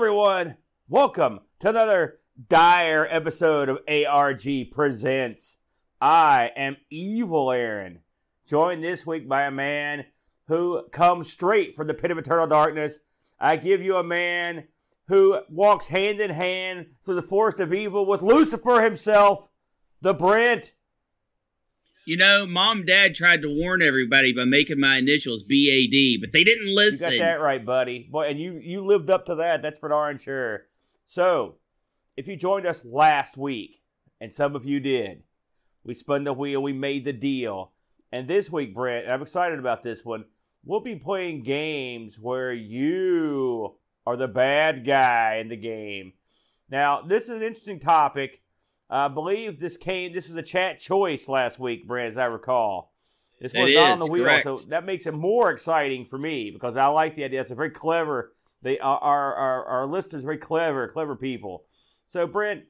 everyone. Welcome to another dire episode of ARG Presents. I am Evil Aaron, joined this week by a man who comes straight from the pit of eternal darkness. I give you a man who walks hand in hand through the forest of evil with Lucifer himself, the Brent. You know, mom and dad tried to warn everybody by making my initials BAD, but they didn't listen. You got that right, buddy. Boy, and you you lived up to that. That's for darn sure. So, if you joined us last week, and some of you did, we spun the wheel, we made the deal. And this week, Brent, and I'm excited about this one. We'll be playing games where you are the bad guy in the game. Now, this is an interesting topic. I believe this came. This was a chat choice last week, Brent, as I recall. This was not on the wheel, correct. so that makes it more exciting for me because I like the idea. It's a very clever. They our our our, listeners very clever, clever people. So, Brent,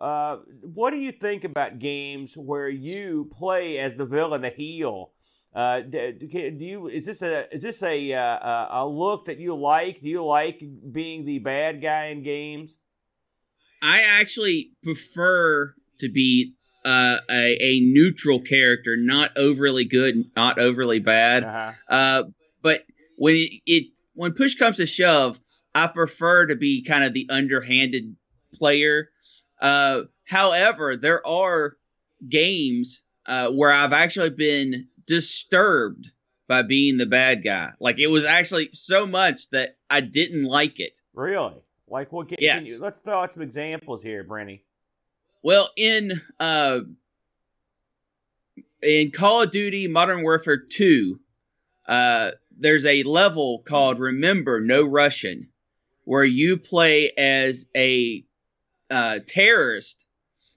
uh, what do you think about games where you play as the villain, the heel? Uh, do, do you is this a is this a uh, a look that you like? Do you like being the bad guy in games? I actually prefer to be uh, a, a neutral character, not overly good, not overly bad. Uh-huh. Uh, but when it, it when push comes to shove, I prefer to be kind of the underhanded player. Uh, however, there are games uh, where I've actually been disturbed by being the bad guy. Like it was actually so much that I didn't like it. Really? Like what? Can, Yes. can you, let's throw out some examples here, Brenny. Well, in uh, in Call of Duty Modern Warfare 2, uh, there's a level called Remember No Russian, where you play as a uh, terrorist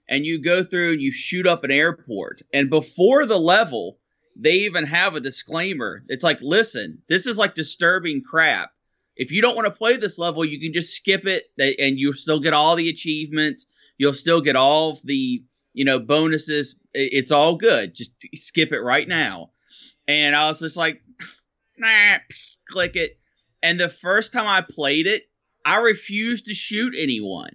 and you go through and you shoot up an airport. And before the level, they even have a disclaimer. It's like, listen, this is like disturbing crap. If you don't want to play this level, you can just skip it and you'll still get all the achievements. You'll still get all the, you know, bonuses. It's all good. Just skip it right now. And I was just like, nah, click it. And the first time I played it, I refused to shoot anyone.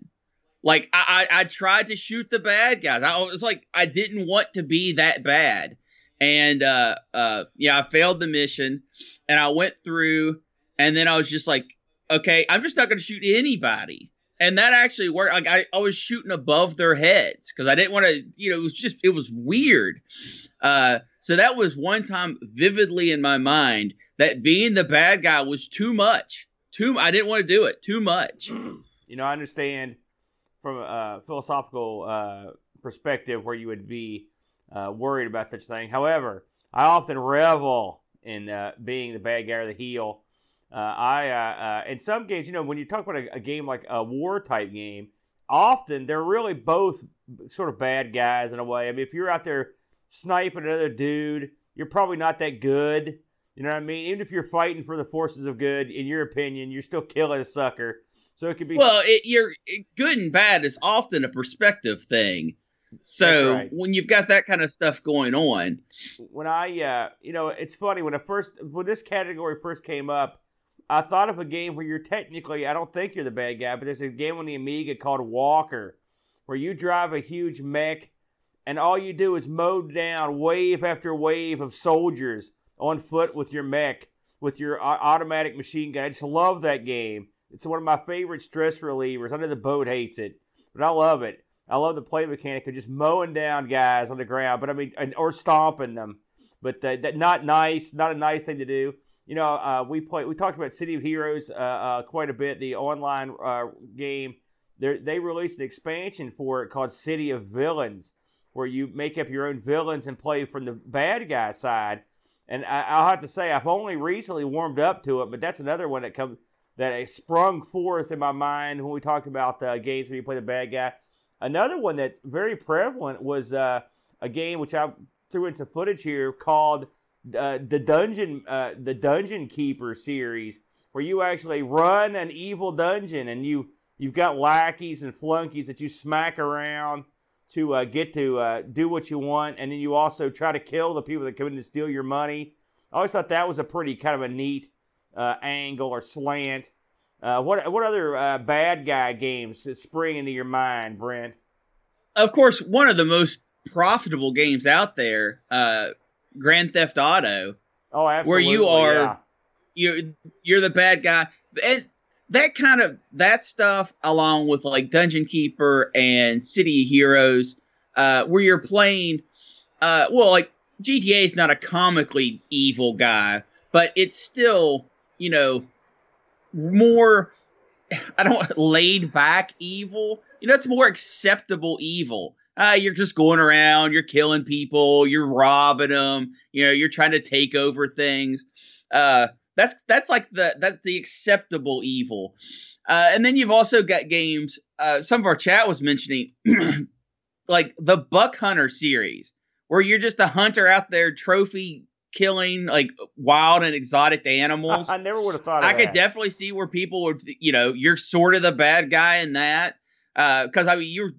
Like I, I, I tried to shoot the bad guys. I was like, I didn't want to be that bad. And uh, uh, yeah, I failed the mission, and I went through, and then I was just like, okay, I'm just not going to shoot anybody. And that actually worked. Like I, I was shooting above their heads because I didn't want to. You know, it was just it was weird. Uh, so that was one time vividly in my mind that being the bad guy was too much. Too, I didn't want to do it. Too much. You know, I understand from a philosophical uh, perspective where you would be uh, worried about such a thing. However, I often revel in uh, being the bad guy or the heel. Uh, I uh, uh, in some games, you know, when you talk about a, a game like a war type game, often they're really both sort of bad guys in a way. I mean, if you're out there sniping another dude, you're probably not that good. You know what I mean? Even if you're fighting for the forces of good, in your opinion, you're still killing a sucker. So it could be Well, it, you're it, good and bad is often a perspective thing. So right. when you've got that kind of stuff going on, when I, uh, you know, it's funny when I first when this category first came up, I thought of a game where you're technically, I don't think you're the bad guy, but there's a game on the Amiga called Walker, where you drive a huge mech, and all you do is mow down wave after wave of soldiers on foot with your mech, with your automatic machine gun. I just love that game. It's one of my favorite stress relievers. I know the boat hates it, but I love it. I love the play mechanic of just mowing down guys on the ground, but I mean, or stomping them. But uh, that not nice, not a nice thing to do. You know, uh, we play. We talked about City of Heroes uh, uh, quite a bit. The online uh, game. They they released an expansion for it called City of Villains, where you make up your own villains and play from the bad guy side. And I, I'll have to say, I've only recently warmed up to it, but that's another one that comes that sprung forth in my mind when we talked about uh, games where you play the bad guy. Another one that's very prevalent was uh, a game which I threw in some footage here called uh, the Dungeon uh, the Dungeon Keeper series, where you actually run an evil dungeon and you you've got lackeys and flunkies that you smack around to uh, get to uh, do what you want, and then you also try to kill the people that come in to steal your money. I always thought that was a pretty kind of a neat uh, angle or slant. Uh, what what other bad guy games spring into your mind, Brent? Of course, one of the most profitable games out there, Grand Theft Auto. Oh, absolutely. Where you are, yeah. you're you're the bad guy, and that kind of that stuff, along with like Dungeon Keeper and City Heroes, uh, where you're playing. Uh, well, like GTA is not a comically evil guy, but it's still, you know, more. I don't laid back evil. You know, it's more acceptable evil. Uh, you're just going around, you're killing people, you're robbing them, you know, you're trying to take over things. Uh, that's that's like the that's the acceptable evil. Uh, and then you've also got games. Uh, some of our chat was mentioning, like the Buck Hunter series, where you're just a hunter out there trophy killing like wild and exotic animals. I never would have thought. I that. could definitely see where people would, you know, you're sort of the bad guy in that, because uh, I mean you're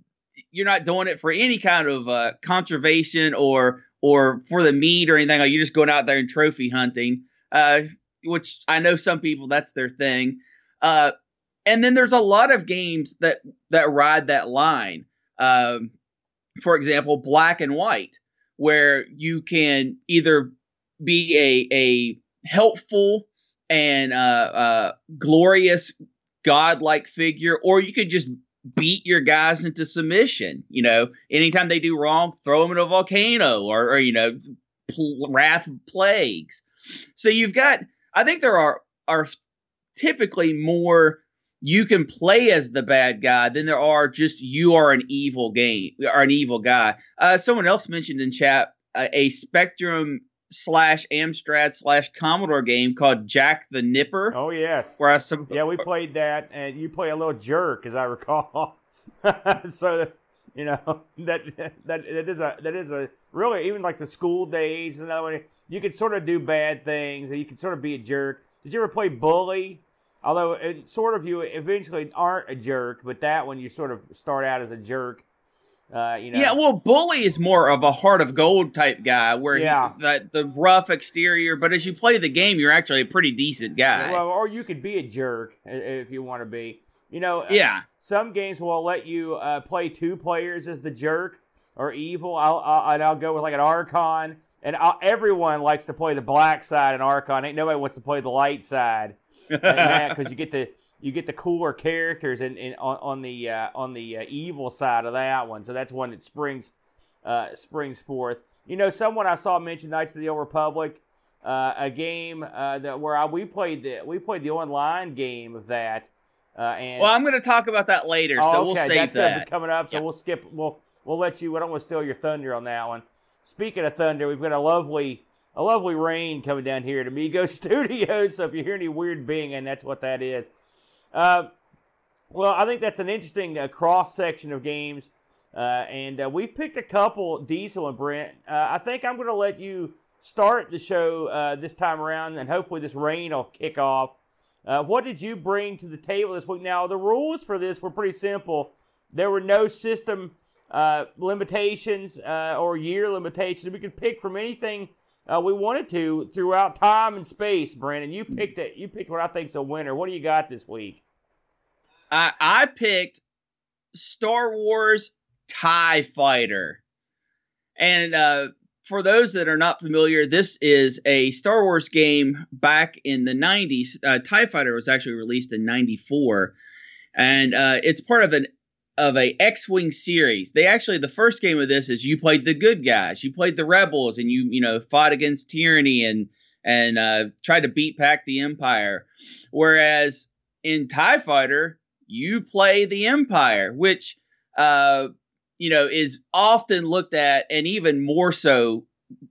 you're not doing it for any kind of uh, conservation or or for the meat or anything. Like you're just going out there and trophy hunting, uh, which I know some people that's their thing. Uh, and then there's a lot of games that that ride that line. Um, for example, Black and White, where you can either be a a helpful and uh, uh, glorious godlike figure, or you could just beat your guys into submission. You know, anytime they do wrong, throw them in a volcano, or, or you know, pl- wrath plagues. So you've got. I think there are are typically more you can play as the bad guy than there are just you are an evil game or an evil guy. Uh, someone else mentioned in chat uh, a Spectrum slash Amstrad slash Commodore game called Jack the Nipper. Oh yes, where I sub- yeah we played that, and you play a little jerk, as I recall. so that, you know that that that is a that is a really even like the school days and that way you could sort of do bad things and you could sort of be a jerk. Did you ever play bully? Although it sort of you eventually aren't a jerk, but that one you sort of start out as a jerk. Uh, you know. Yeah, well, Bully is more of a heart of gold type guy, where yeah. he, the, the rough exterior, but as you play the game, you're actually a pretty decent guy. Well, or you could be a jerk if you want to be. You know. uh, Yeah. Some games will let you uh, play two players as the jerk or evil. I'll, I'll and I'll go with like an Archon, and I'll, everyone likes to play the black side in Archon. Ain't nobody wants to play the light side because you get the you get the cooler characters in, in on, on the uh, on the uh, evil side of that one. So that's one that springs uh, springs forth. You know, someone I saw mention Knights of the Old Republic, uh, a game uh, that where I, we played the we played the online game of that. Uh, and well, I'm going to talk about that later, oh, so we'll save that's that. coming up. So Yeah. we'll skip. We'll we'll let you. I don't want to steal your thunder on that one. Speaking of thunder, we've got a lovely a lovely rain coming down here at Amigo Studios. So if you hear any weird binging, that's what that is. Uh, well, I think that's an interesting uh, cross section of games, uh, and uh, we've picked a couple. Diesel and Brent. Uh, I think I'm going to let you start the show uh, this time around, and hopefully this rain will kick off. What did you bring to the table this week? Now, the rules for this were pretty simple. There were no system limitations or year limitations. We could pick from anything uh, we wanted to throughout time and space. Brandon, you picked it. You picked what I think's a winner. What do you got this week? I, I picked Star Wars TIE Fighter. And uh, for those that are not familiar, this is a Star Wars game back in the 90s. Uh, TIE Fighter was actually released in 94. And uh, it's part of an of a X-wing series. They actually the first game of this is you played the good guys, you played the rebels, and you you know fought against tyranny and and uh, tried to beat back the Empire. Whereas in Tie Fighter, you play the Empire, which uh, you know is often looked at, and even more so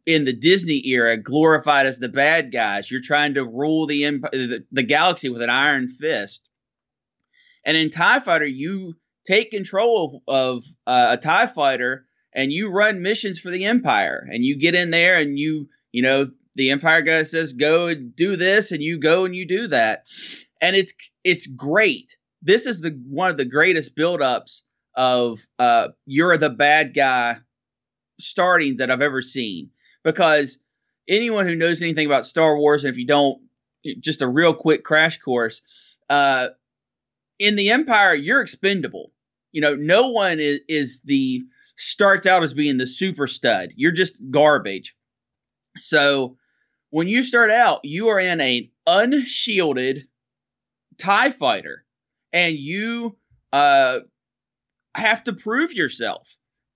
in the Disney era, glorified as the bad guys. You're trying to rule the empire, the, the galaxy with an iron fist. And in Tie Fighter, you take control of, of uh, a Tie Fighter and you run missions for the Empire, and you get in there and you you know the Empire guy says go and do this, and you go and you do that, and it's it's great. This is the one of the greatest buildups of uh, you're the bad guy starting that I've ever seen because anyone who knows anything about Star Wars, and if you don't, just a real quick crash course. Uh, in the Empire, you're expendable. You know, no one is, is the starts out as being the super stud. You're just garbage. So when you start out, you are in an unshielded TIE fighter and you uh, have to prove yourself.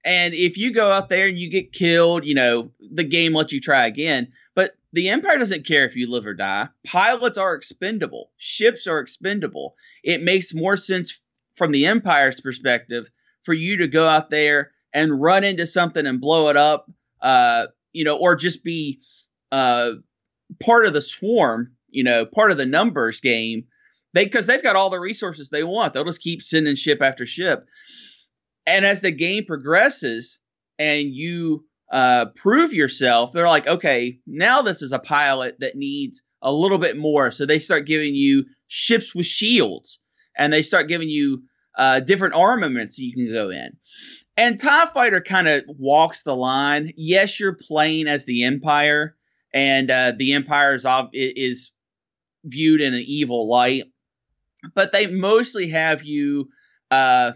And if you go out there and you get killed, you know, the game lets you try again. But the Empire doesn't care if you live or die. Pilots are expendable, ships are expendable. It makes more sense from the Empire's perspective for you to go out there and run into something and blow it up, uh, you know, or just be uh, part of the swarm, you know, part of the numbers game. They because they've got all the resources they want. They'll just keep sending ship after ship. And as the game progresses and you uh, prove yourself, they're like, okay, now this is a pilot that needs a little bit more. So they start giving you ships with shields and they start giving you uh, different armaments you can go in. And TIE Fighter kind of walks the line. Yes, you're playing as the Empire, and uh, the Empire is, is viewed in an evil light, but they mostly have you uh,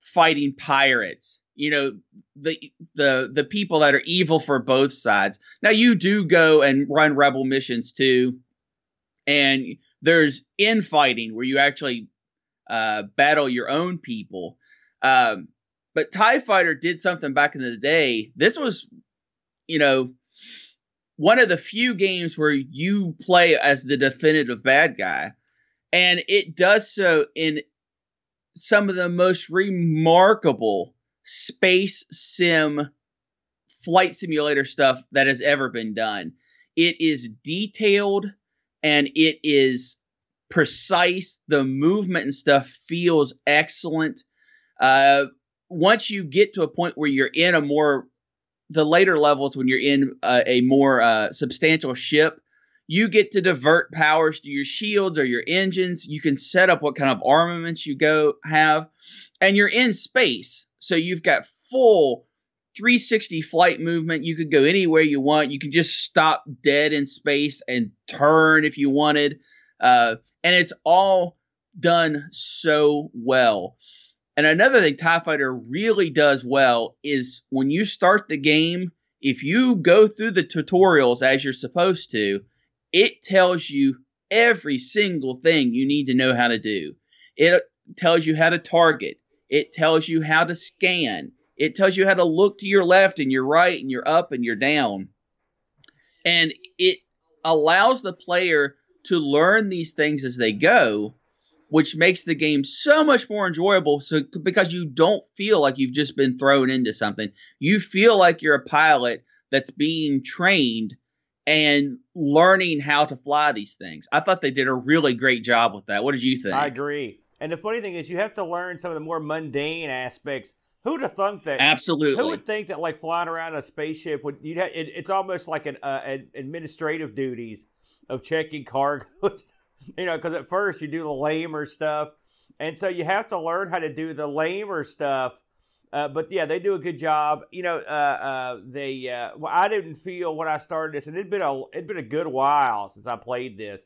fighting pirates. You know the the the people that are evil for both sides. Now you do go and run rebel missions too, and there's infighting where you actually uh, battle your own people. Um, but TIE Fighter did something back in the day. This was, you know, one of the few games where you play as the definitive bad guy. And it does so in some of the most remarkable space sim flight simulator stuff that has ever been done. It is detailed and it is precise. The movement and stuff feels excellent. Uh, once you get to a point where you're in a more the later levels when you're in a, a more uh, substantial ship you get to divert powers to your shields or your engines. You can set up what kind of armaments you go have. And you're in space. So you've got full 360 flight movement. You could go anywhere you want. You can just stop dead in space and turn if you wanted. Uh, and it's all done so well. And another thing TIE Fighter really does well is when you start the game, if you go through the tutorials as you're supposed to, it tells you every single thing you need to know how to do. It tells you how to target, it tells you how to scan, it tells you how to look to your left and your right and your up and your down. And it allows the player to learn these things as they go which makes the game so much more enjoyable so because you don't feel like you've just been thrown into something you feel like you're a pilot that's being trained and learning how to fly these things. I thought they did a really great job with that. What did you think? I agree. And the funny thing is you have to learn some of the more mundane aspects. Who'd have thunk that? Absolutely. Who would think that like flying around a spaceship would you it, it's almost like an, uh, an administrative duties of checking cargo you know, because at first you do the lamer stuff, and so you have to learn how to do the lamer stuff. Uh, but yeah, they do a good job. You know, uh, uh, they. Uh, well, I didn't feel when I started this, and it'd been a it'd been a good while since I played this,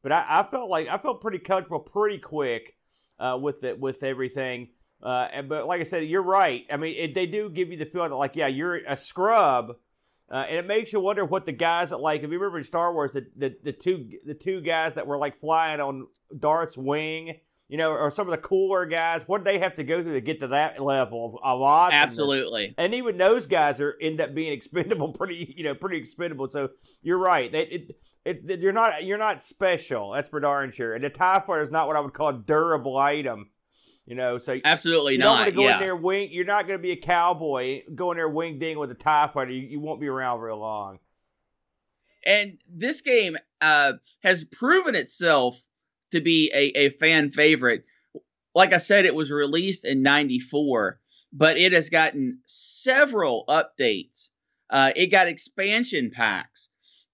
but I, I felt like I felt pretty comfortable pretty quick uh, with it with everything. Uh, and, but like I said, you're right. I mean, it, they do give you the feeling that like, yeah, you're a scrub, uh, and it makes you wonder what the guys that like. If you remember in Star Wars, the, the the two the two guys that were like flying on Darth's wing, you know, or some of the cooler guys, what did they have to go through to get to that level of, of awesomeness? Absolutely. And even those guys are end up being expendable, pretty you know, pretty expendable. So you're right. They, it, it, you're not you're not special. That's for darn sure. And the Tie Fighter is not what I would call a durable item. You know, so absolutely you not. Don't go yeah. in there wing. You're not going to be a cowboy going there wing ding with a tie fighter. You, you won't be around real long. And this game uh, has proven itself to be a, a fan favorite. Like I said, it was released in '94, but it has gotten several updates. Uh, it got expansion packs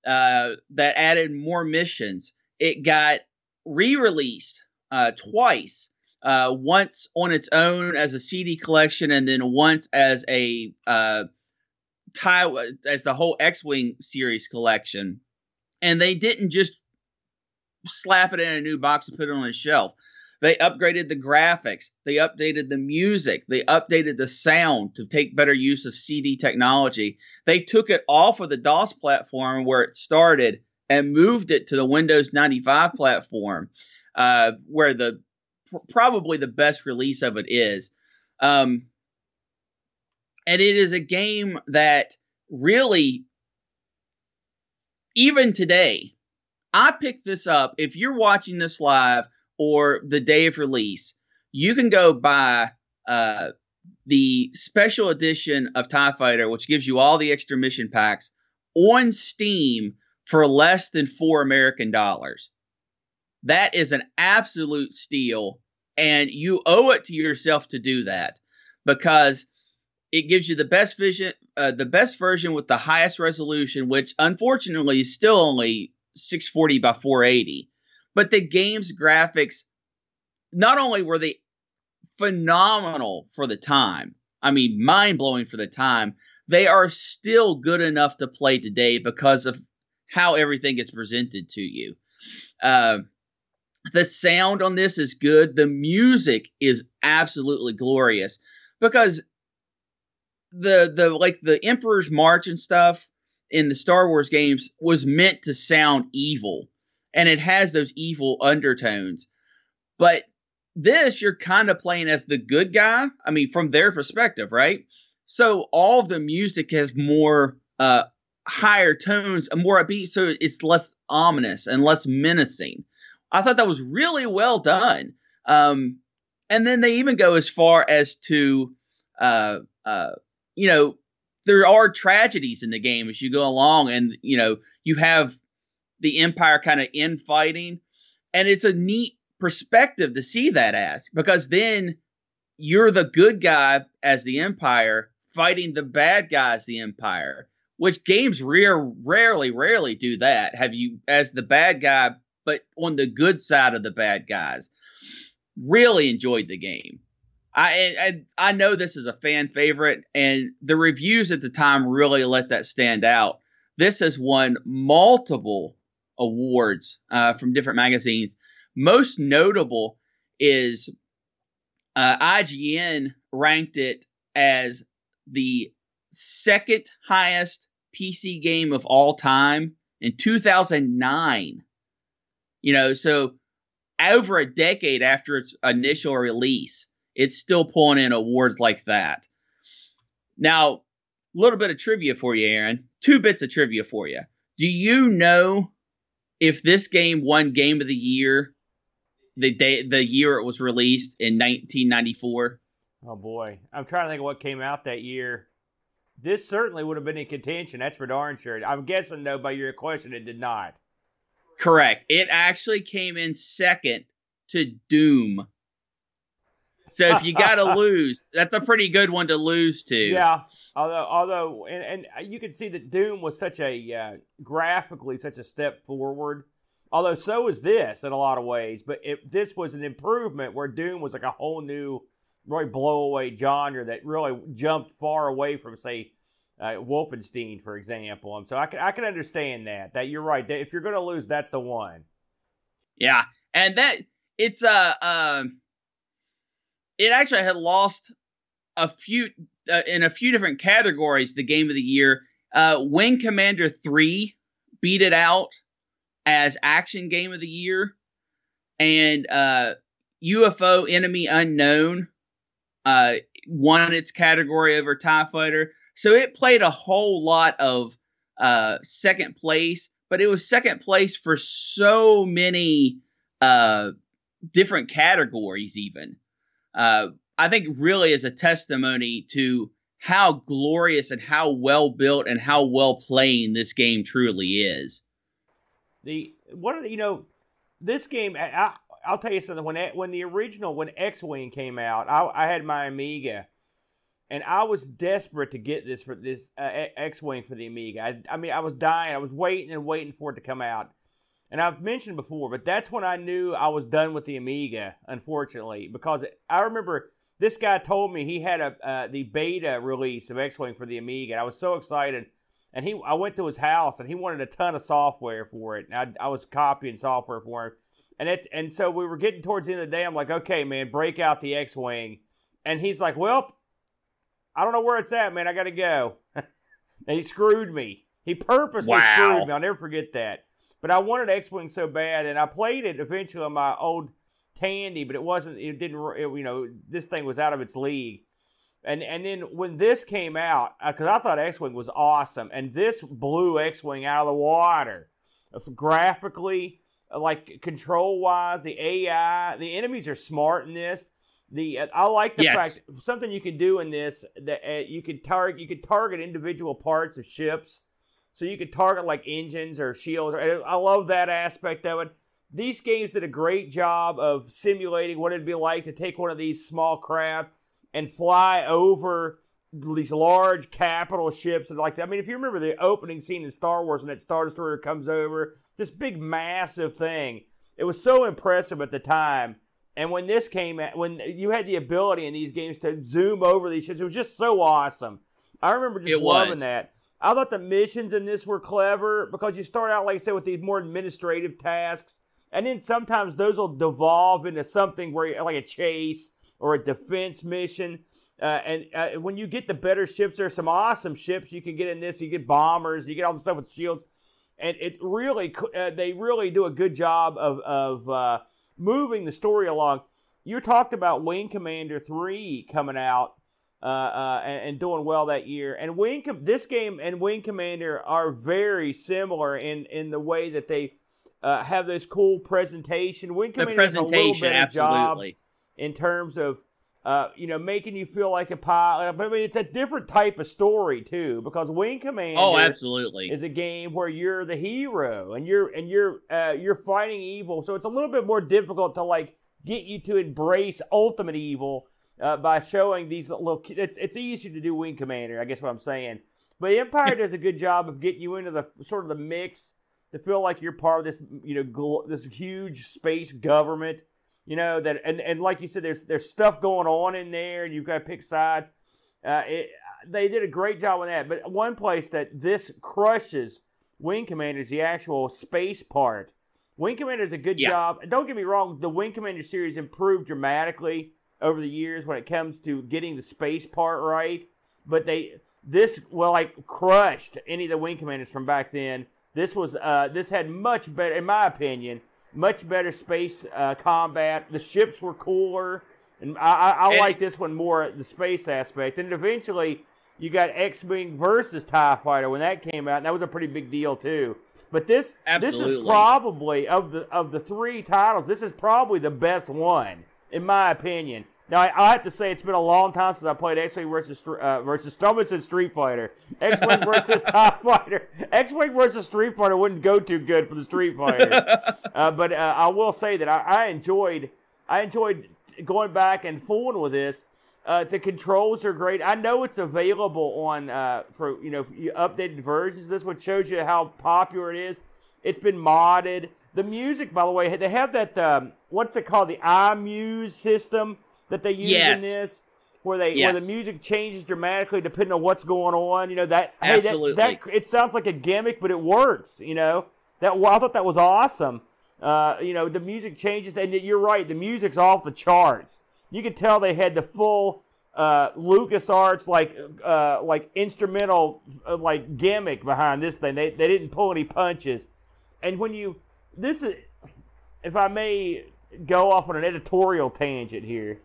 uh, that added more missions. It got re-released uh, twice uh, once on its own as a CD collection, and then once as a uh, tie as the whole X-wing series collection. And they didn't just slap it in a new box and put it on a shelf. They upgraded the graphics, they updated the music, they updated the sound to take better use of CD technology. They took it off of the DOS platform where it started and moved it to the Windows 95 platform, uh, where the probably the best release of it is. Um, and it is a game that really, even today, I picked this up. If you're watching this live or the day of release, you can go buy uh, the special edition of TIE Fighter, which gives you all the extra mission packs on Steam for less than four American dollars. That is an absolute steal, and you owe it to yourself to do that because it gives you the best vision, uh, the best version with the highest resolution, which unfortunately is still only 640 by 480. But the game's graphics, not only were they phenomenal for the time, I mean, mind blowing for the time, they are still good enough to play today because of how everything gets presented to you. Uh, the sound on this is good. The music is absolutely glorious because the the like the Emperor's March and stuff in the Star Wars games was meant to sound evil, and it has those evil undertones. But this, you're kind of playing as the good guy. I mean, from their perspective, right? So all the music has more uh, higher tones, more upbeat, so it's less ominous and less menacing. I thought that was really well done. Um, and then they even go as far as to uh, uh, you know, there are tragedies in the game as you go along, and you know, you have the Empire kind of infighting, and it's a neat perspective to see that as because then you're the good guy as the Empire fighting the bad guys, the Empire. Which games rare, rarely, rarely do that. Have you as the bad guy, but on the good side of the bad guys? Really enjoyed the game. I, I I know this is a fan favorite, and the reviews at the time really let that stand out. This has won multiple awards uh, from different magazines. Most notable is uh, IGN ranked it as the second highest PC game of all time in 2009. You know, so over a decade after its initial release it's still pulling in awards like that. Now, a little bit of trivia for you, Aaron. Two bits of trivia for you. Do you know if this game won Game of the Year the day the year it was released in 1994? Oh boy, I'm trying to think of what came out that year. This certainly would have been in contention. That's for darn sure. I'm guessing though by your question, it did not. Correct. It actually came in second to Doom so if you got to lose, that's a pretty good one to lose to. Yeah. Although, although, and, and you can see that Doom was such a uh, graphically such a step forward. Although so is this in a lot of ways, but it, this was an improvement where Doom was like a whole new, really blowaway genre that really jumped far away from, say, uh, Wolfenstein, for example. And so I can I can understand that. That you're right. That if you're going to lose, that's the one. Yeah, and that it's a. Uh, uh it actually had lost a few uh, in a few different categories. The game of the year, uh, Wing Commander Three beat it out as action game of the year, and uh, UFO Enemy Unknown uh, won its category over Tie Fighter. So it played a whole lot of uh, second place, but it was second place for so many uh, different categories, even uh, I think really is a testimony to how glorious and how well built and how well playing this game truly is. The what are the, you know this game? I, I'll tell you something. When when the original when X Wing came out, I, I, had my Amiga, and I was desperate to get this for this uh, X Wing for the Amiga. I, I mean, I was dying. I was waiting and waiting for it to come out. And I've mentioned before, but that's when I knew I was done with the Amiga, unfortunately, because I remember this guy told me he had a uh, the beta release of X-wing for the Amiga. And I was so excited, and he I went to his house and he wanted a ton of software for it. And I, I was copying software for him, And it and so we were getting towards the end of the day. I'm like, okay, man, break out the X-wing, and he's like, well, I don't know where it's at, man. I got to go. and he screwed me. He purposely Wow. screwed me. I'll never forget that. But I wanted X-wing so bad, and I played it eventually on my old Tandy, but it wasn't. It didn't. It, you know, this thing was out of its league. And and then when this came out, because I thought X-wing was awesome, and this blew X-wing out of the water, Uh, graphically, uh, like control wise, the AI, the enemies are smart in this. The uh, I like the Yes. fact something you can do in this that uh, you could target you could target individual parts of ships, so you could target like engines or shields. I love that aspect of it. These games did a great job of simulating what it'd be like to take one of these small craft and fly over these large capital ships and like that. I mean, if you remember the opening scene in Star Wars when that Star Destroyer comes over, this big massive thing. It was so impressive at the time. And when this came out, when you had the ability in these games to zoom over these ships, it was just so awesome. I remember just It was. loving that. I thought the missions in this were clever because you start out, like I said, with these more administrative tasks, and then sometimes those will devolve into something where, like a chase or a defense mission. Uh, and uh, when you get the better ships, there's some awesome ships you can get in this. You get bombers, you get all the stuff with shields, and it really uh, they really do a good job of of uh, moving the story along. You talked about Wing Commander three coming out uh, uh, and, and doing well that year, and Wing Com- this game and Wing Commander are very similar in in the way that they. Uh, have this cool presentation. Wing Commander does a little presentation, better job in terms of uh, you know making you feel like a pilot. I mean, it's a different type of story too, because Wing Commander Oh, absolutely. is a game where you're the hero and you're and you're uh, you're fighting evil. So it's a little bit more difficult to like get you to embrace ultimate evil uh, by showing these little. It's it's easier to do Wing Commander, I guess what I'm saying. But Empire does a good job of getting you into the sort of the mix to feel like you're part of this you know gl- this huge space government. You know that and, and like you said, there's there's stuff going on in there, and you've got to pick sides. Uh, it, they did a great job on that. But one place that this crushes Wing Commander is the actual space part. Wing Commander is a good Yes. job. Don't get me wrong, the Wing Commander series improved dramatically over the years when it comes to getting the space part right. But they this well like crushed any of the Wing Commanders from back then. This was uh, this had much better, in my opinion, much better space uh, combat. The ships were cooler, and I, I, I And- like this one more the space aspect. And eventually, you got X Wing versus Tie Fighter when that came out, and that was a pretty big deal too. But this this is probably of the of the three titles, this is probably the best one in my opinion. Now I, I have to say it's been a long time since I played X Wing versus uh, versus Stomach and Street Fighter. X Wing versus Top Fighter. X Wing versus Street Fighter wouldn't go too good for the Street Fighter. uh, but uh, I will say that I, I enjoyed I enjoyed going back and fooling with this. Uh, the controls are great. I know it's available on uh, for you know updated versions. This one shows you how popular it is. It's been modded. The music, by the way, they have that um, what's it called? The iMuse system that they use Yes. in this, where they where the music changes dramatically depending on what's going on. You know that hey, that, that it sounds like a gimmick, but it works. You know that well, I thought that was awesome. Uh, you know the music changes, and you're right. The music's off the charts. You could tell they had the full uh, Lucas Arts like uh, like instrumental uh, like gimmick behind this thing. They they didn't pull any punches. And when you this is, if I may go off on an editorial tangent here,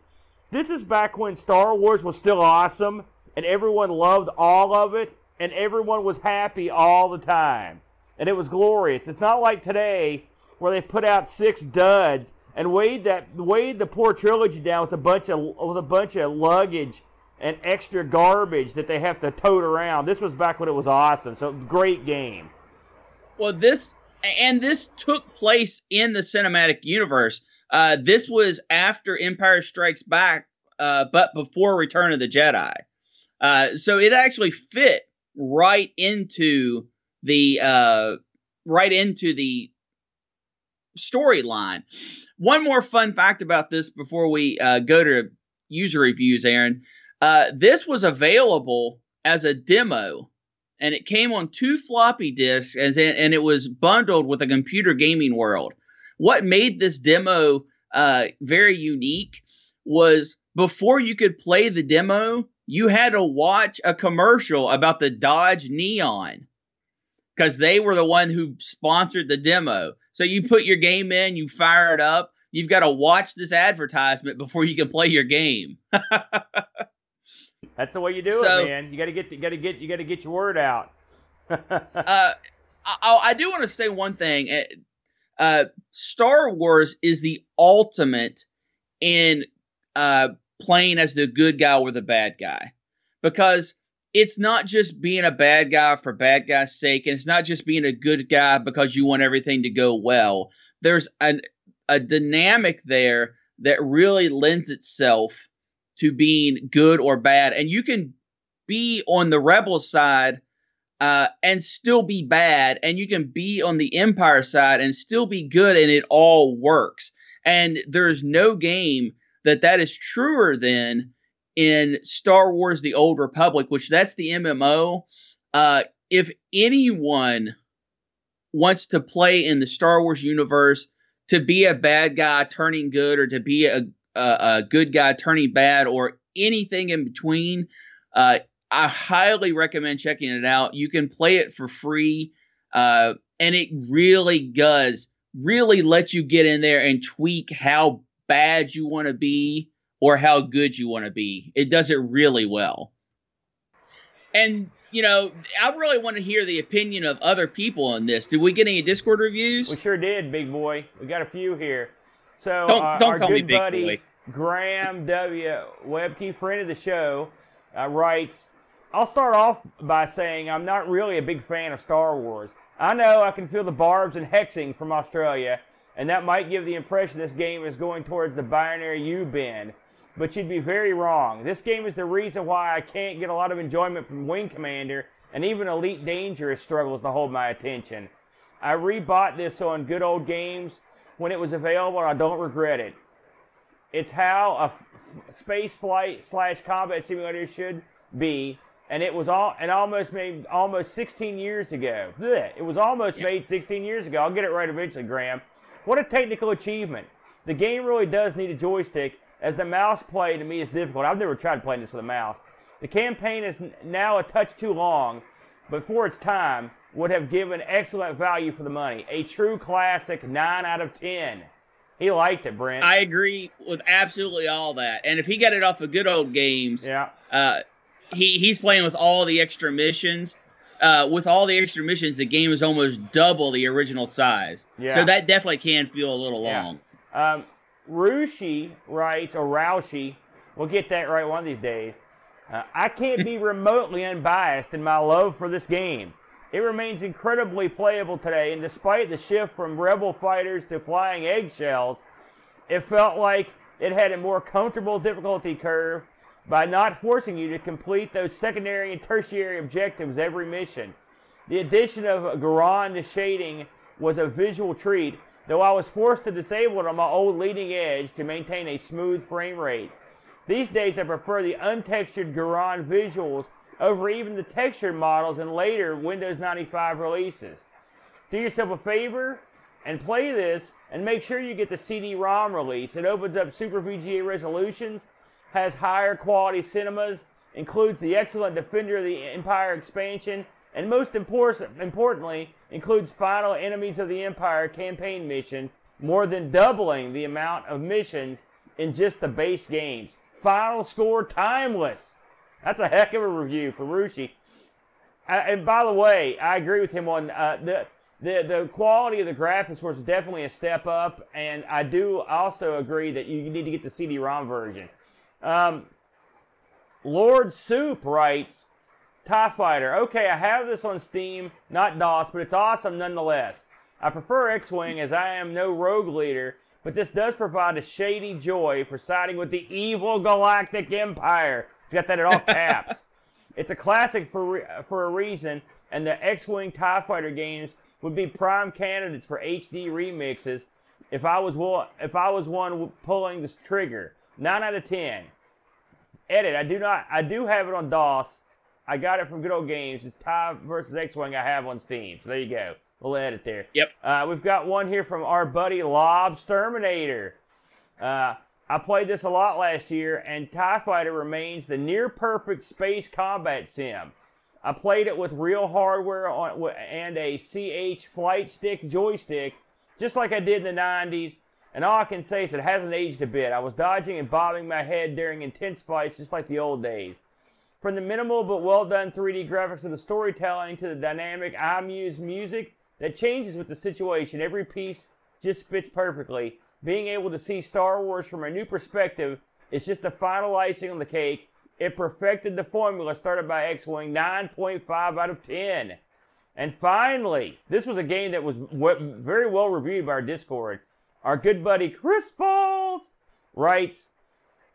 this is back when Star Wars was still awesome and everyone loved all of it and everyone was happy all the time. And it was glorious. It's not like today where they put out six duds and weighed that weighed the poor trilogy down with a bunch of with a bunch of luggage and extra garbage that they have to tote around. This was back when it was awesome. So great game. Well, this and this took place in the cinematic universe. Uh, this was after Empire Strikes Back, uh, but before Return of the Jedi. Uh, so it actually fit right into the uh, right into the storyline. One more fun fact about this before we uh, go to user reviews, Aaron. This was available as a demo and it came on two floppy disks and, and it was bundled with a computer gaming world what made this demo uh, very unique was before you could play the demo, you had to watch a commercial about the Dodge Neon because they were the one who sponsored the demo. So you put your game in, you fire it up. You've got to watch this advertisement before you can play your game. That's the way you do so, it, man. You got to get, you got to get, you got to get your word out. uh, I, I, do want to say one thing. Uh, Star Wars is the ultimate in uh, playing as the good guy or the bad guy because it's not just being a bad guy for bad guy's sake, and it's not just being a good guy because you want everything to go well. There's an, a dynamic there that really lends itself to being good or bad, and you can be on the rebel side uh, and still be bad, and you can be on the empire side and still be good, and it all works. And there's no game that that is truer than in Star Wars: The Old Republic, which that's the MMO. Uh, if anyone wants to play in the Star Wars universe, to be a bad guy turning good, or to be a a, a good guy turning bad, or anything in between, uh, I highly recommend checking it out. You can play it for free, uh, and it really does really let you get in there and tweak how bad you want to be or how good you want to be. It does it really well. And you know, I really want to hear the opinion of other people on this. Did we get any Discord reviews? We sure did, big boy. We got a few here. So don't, uh, don't our good buddy boy. Graham W. Webkey, friend of the show, uh, writes, I'll start off by saying I'm not really a big fan of Star Wars. I know I can feel the barbs and hexing from Australia, and that might give the impression this game is going towards the binary U bend, but you'd be very wrong. This game is the reason why I can't get a lot of enjoyment from Wing Commander, and even Elite Dangerous struggles to hold my attention. I rebought this on good old games when it was available, and I don't regret it. It's how a space flight slash combat simulator should be, and it was all and almost made almost 16 years ago. Blech. It was almost yeah. made 16 years ago. I'll get it right eventually, Graham. What a technical achievement! The game really does need a joystick, as the mouse play to me is difficult. I've never tried playing this with a mouse. The campaign is now a touch too long, but for its time, would have given excellent value for the money. A true classic, 9 out of 10. He liked it, Brent. I agree with absolutely all that. And if he got it off of good old games, yeah. Uh, he he's playing with all the extra missions. Uh, with all the extra missions, the game is almost double the original size. Yeah. So that definitely can feel a little yeah. long. Um, Rushi writes, or Roushi, we'll get that right one of these days. Uh, I can't be remotely unbiased in my love for this game. It remains incredibly playable today, and despite the shift from rebel fighters to flying eggshells, it felt like it had a more comfortable difficulty curve by not forcing you to complete those secondary and tertiary objectives every mission. The addition of Gouraud to shading was a visual treat, though I was forced to disable it on my old leading edge to maintain a smooth frame rate. These days I prefer the untextured Gouraud visuals over even the textured models in later Windows 95 releases. Do yourself a favor and play this and make sure you get the CD-ROM release. It opens up Super VGA resolutions has higher quality cinemas, includes the excellent Defender of the Empire expansion, and most important, importantly, includes Final Enemies of the Empire campaign missions, more than doubling the amount of missions in just the base games. Final score timeless. That's a heck of a review for Rushi. and by the way, I agree with him on uh, the, the the quality of the graphics was definitely a step up, and I do also agree that you need to get the CD-ROM version. Um, Lord Soup writes, TIE Fighter. Okay, I have this on Steam, not DOS, but it's awesome nonetheless. I prefer X-Wing as I am no rogue leader, but this does provide a shady joy for siding with the evil Galactic Empire. He's got that in all caps. it's a classic for, for a reason, and the X-Wing TIE Fighter games would be prime candidates for HD remixes if I was, if I was one pulling this trigger. 9 out of 10. Edit. I do not. I do have it on DOS. I got it from Good Old Games. It's TIE versus X-Wing I have on Steam. So there you go. little edit there. Yep. Uh, we've got one here from our buddy Lob Terminator. Uh, I played this a lot last year, and TIE Fighter remains the near perfect space combat sim. I played it with real hardware on, and a CH flight stick joystick, just like I did in the 90s. And all I can say is it hasn't aged a bit. I was dodging and bobbing my head during intense fights, just like the old days. From the minimal but well done 3D graphics to the storytelling to the dynamic iMuse music that changes with the situation, every piece just fits perfectly. Being able to see Star Wars from a new perspective is just the final icing on the cake. It perfected the formula started by X Wing 9.5 out of 10. And finally, this was a game that was very well reviewed by our Discord. Our good buddy Chris Faults writes,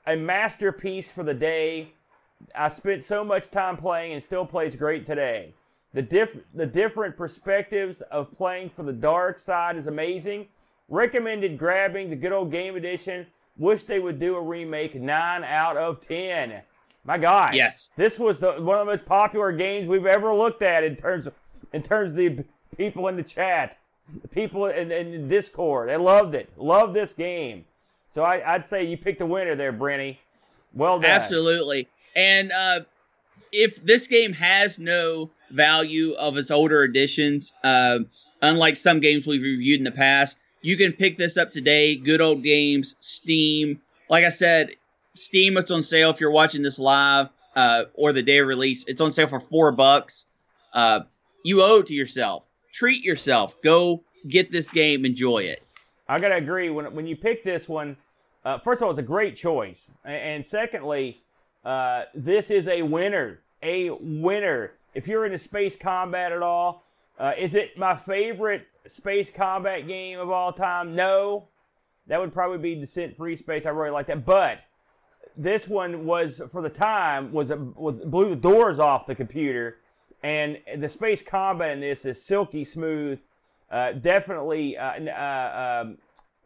a masterpiece for the day. I spent so much time playing and still plays great today. The, diff- the different perspectives of playing for the dark side is amazing. Recommended grabbing the good old game edition. Wish they would do a remake. 9 out of 10. My God. Yes. This was the, one of the most popular games we've ever looked at in terms of in terms of the people in the chat, the people in, in Discord. They loved it. Loved this game. So I, would say you picked a winner there, Brenny. Well done. Absolutely. And uh, if this game has no value of its older editions, uh, unlike some games we've reviewed in the past, you can pick this up today. Good old games, Steam. Like I said, Steam it's on sale if you're watching this live uh, or the day of release. It's on sale for four bucks. Uh, you owe it to yourself. Treat yourself. Go get this game. Enjoy it. I gotta agree. When when you pick this one, uh, first of all, it's a great choice, and secondly, uh, this is a winner. A winner. If you're into space combat at all, uh, is it my favorite space combat game of all time? No, that would probably be Descent Free Space. I really like that, but this one was for the time was was blew the doors off the computer, and the space combat in this is silky smooth. Uh, definitely, uh, uh, um,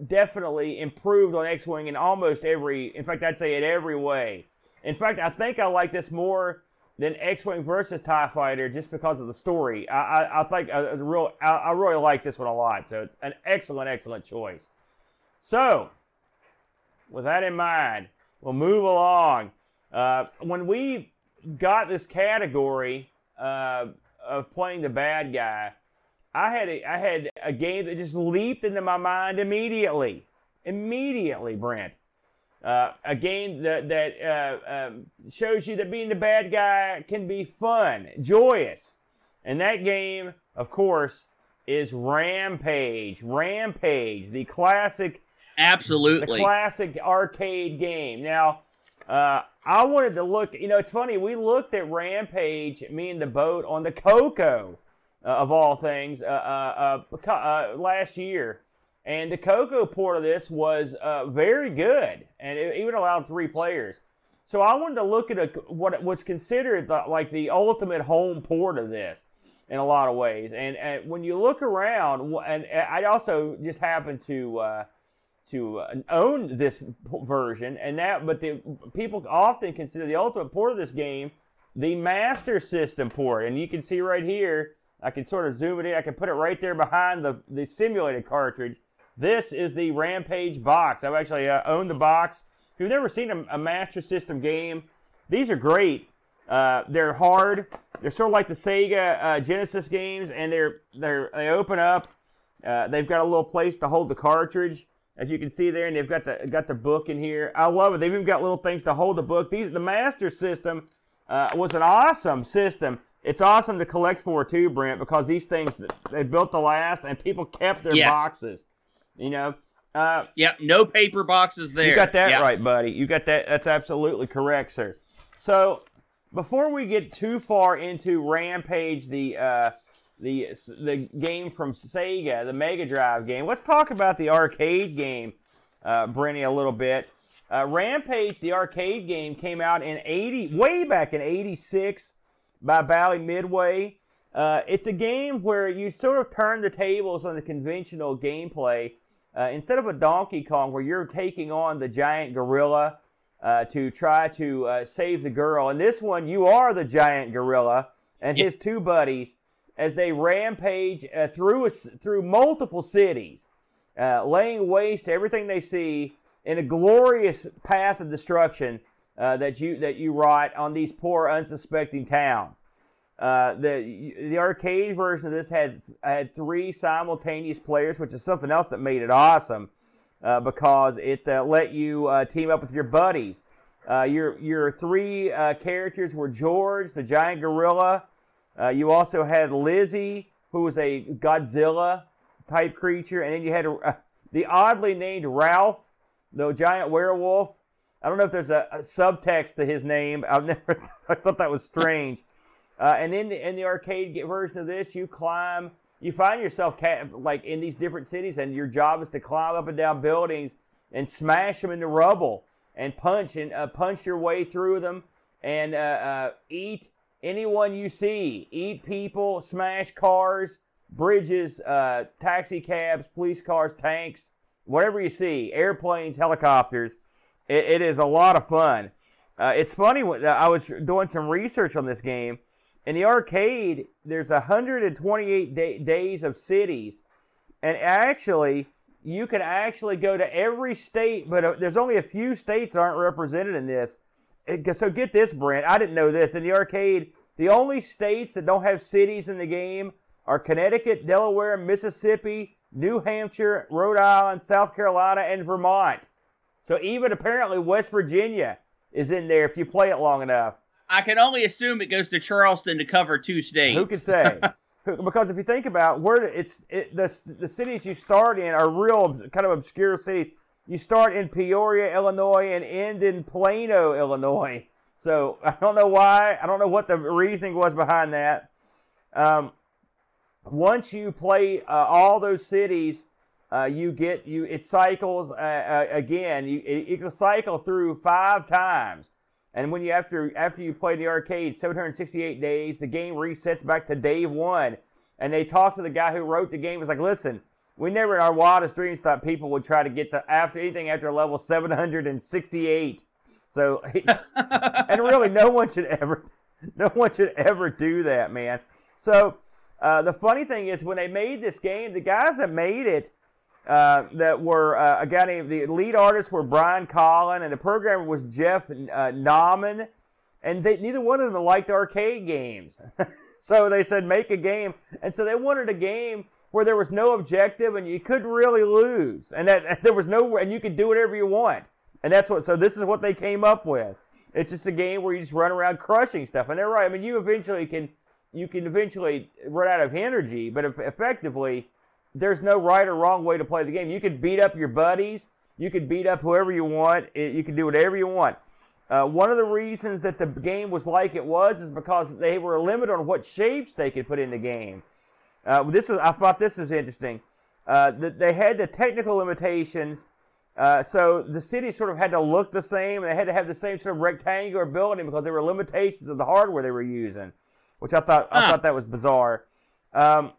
definitely improved on X-wing in almost every. In fact, I'd say in every way. In fact, I think I like this more than X-wing versus Tie Fighter just because of the story. I, I, I think a, a real. I, I really like this one a lot. So an excellent, excellent choice. So, with that in mind. We'll move along. Uh, when we got this category uh, of playing the bad guy, I had a, I had a game that just leaped into my mind immediately. Immediately, Brent. Uh, a game that that uh, um, shows you that being the bad guy can be fun, joyous, and that game, of course, is Rampage. Rampage, the classic Absolutely. The classic arcade game. Now, uh, I wanted to look, you know, it's funny, we looked at Rampage, me and the boat, on the Coco, uh, of all things, uh, uh, uh, uh last year. And the Coco port of this was very good, and it even allowed three players. So I wanted to look at a, what what's considered the, like the ultimate home port of this in a lot of ways. And, and when you look around, and I also just happened to to uh, own this version, and that. But the people often consider the ultimate port of this game the Master System port, and you can see right here. I can sort of zoom it in. I can put it right there behind the the simulated cartridge. This is the Rampage box. I've actually uh, owned the box. If you've never seen a, a Master System game, these are great. Uh, they're hard. They're sort of like the Sega uh, Genesis games, and they're they're they open up. Uh, they've got a little place to hold the cartridge as you can see there, and they've got the got the book in here. I love it. They've even got little things to hold the book. These the master system uh, was an awesome system. It's awesome to collect for too, Brent, because these things they built the last, and people kept their yes. boxes. You know. Uh, yep. No paper boxes there. You got that yep. right, buddy. You got that. That's absolutely correct, sir. So before we get too far into Rampage, the uh, the the game from Sega, the Mega Drive game. Let's talk about the arcade game, uh, Brenny, a little bit. Uh, Rampage, the arcade game, came out in '80, way back in '86, by Bally Midway. Uh, it's a game where you sort of turn the tables on the conventional gameplay. Uh, instead of a Donkey Kong, where you're taking on the giant gorilla uh, to try to uh, save the girl, in this one you are the giant gorilla and his two buddies as they rampage uh, through a, through multiple cities, uh, laying waste to everything they see in a glorious path of destruction uh, that you that you write on these poor unsuspecting towns. Uh, the the arcade version of this had had three simultaneous players, which is something else that made it awesome uh, because it uh, let you team up with your buddies. Your your three characters were George, the giant gorilla. You also had Lizzie, who was a Godzilla type creature, and then you had the oddly named Ralph, the giant werewolf. I don't know if there's a, a subtext to his name. I've never I thought that was strange. Uh, and in the in the arcade version of this, you climb. You find yourself ca- like in these different cities, and your job is to climb up and down buildings and smash them into rubble and punch and uh, punch your way through them and uh, uh eat anyone you see. Eat people, smash cars, bridges, uh, taxi cabs, police cars, tanks, whatever you see, airplanes, helicopters. it, it is a lot of fun. Uh, it's funny. I was doing some research on this game in the arcade, there's 128 day, days of cities, and actually, you can actually go to every state, but uh, there's only a few states that aren't represented in this. It, so get this, Brent. I didn't know this. In the arcade, the only states that don't have cities in the game are Connecticut, Delaware, Mississippi, New Hampshire, Rhode Island, South Carolina, and Vermont. So even apparently West Virginia is in there if you play it long enough. I can only assume it goes to Charleston to cover two states. Who can say? because if you think about where it's it, the the cities you start in are real kind of obscure cities. You start in Peoria, Illinois, and end in Plano, Illinois. So I don't know why. I don't know what the reasoning was behind that. Um, once you play uh, all those cities, uh, you get you it cycles uh, uh again. You it, it can cycle through five times. And when you after after you play the arcade 768 days, the game resets back to day one. And they talk to the guy who wrote the game. Was like, listen, we never in our wildest dreams thought people would try to get to after anything after level 768. So, and really, no one should ever, no one should ever do that, man. So, uh, the funny thing is, when they made this game, the guys that made it uh, that were uh, a guy named the lead artists were Brian Colin and the programmer was Jeff uh, Nauman, and they, neither one of them liked arcade games. so they said make a game, and so they wanted a game where there was no objective and you couldn't really lose, and that there was no and you could do whatever you want, and that's what. So this is what they came up with. It's just a game where you just run around crushing stuff, and they're right. I mean, you eventually can you can eventually run out of energy, but effectively there's no right or wrong way to play the game. You could beat up your buddies. You could beat up whoever you want. You can do whatever you want. Uh, one of the reasons that the game was like it was is because they were limited on what shapes they could put in the game. Uh, this was I thought this was interesting. Uh, they had the technical limitations, uh, so the city sort of had to look the same. They had to have the same sort of rectangular building because there were limitations of the hardware they were using, which I thought I thought that was bizarre. Um,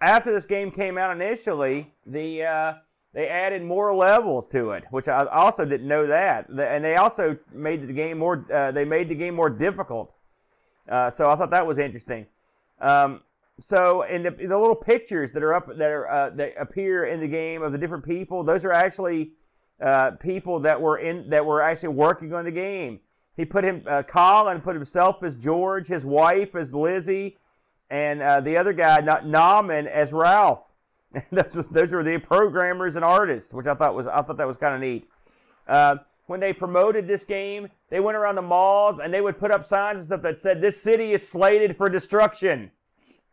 after this game came out initially, the uh, they added more levels to it, which I also didn't know that. And they also made the game more. Uh, they made the game more difficult. Uh, so I thought that was interesting. Um, so in the, the, little pictures that are up that are uh, that appear in the game of the different people, those are actually uh, people that were in that were actually working on the game. He put him uh, Colin put himself as George, his wife as Lizzie, and uh, the other guy, not Nauman, as Ralph. those, those were the programmers and artists, which I thought was I thought that was kind of neat. Uh, when they promoted this game, they went around the malls and they would put up signs and stuff that said, "This city is slated for destruction."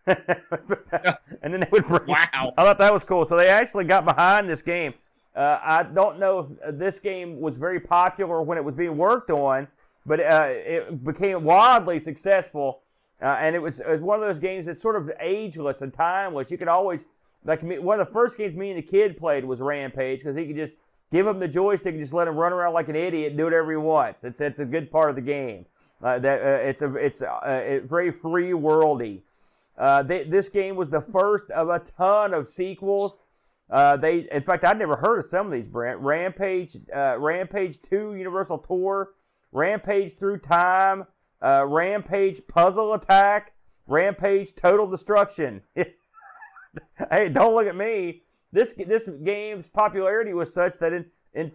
and then they would bring. Wow! I thought that was cool. So they actually got behind this game. Uh, I don't know if uh, this game was very popular when it was being worked on, but uh, it became wildly successful uh, and it was, it was one of those games that's sort of ageless and timeless. You could always, like, one of the first games me and the kid played was Rampage because he could just give him the joystick and just let him run around like an idiot and do whatever he wants. It's, it's a good part of the game. Uh, that uh, it's a it's uh, very free worldy. Uh, they, this game was the first of a ton of sequels. Uh, they, in fact, I'd never heard of some of these. Brent Rampage, uh, Rampage Two, Universal Tour, Rampage Through Time, uh, Rampage Puzzle Attack, Rampage Total Destruction. hey, don't look at me. This this game's popularity was such that in, in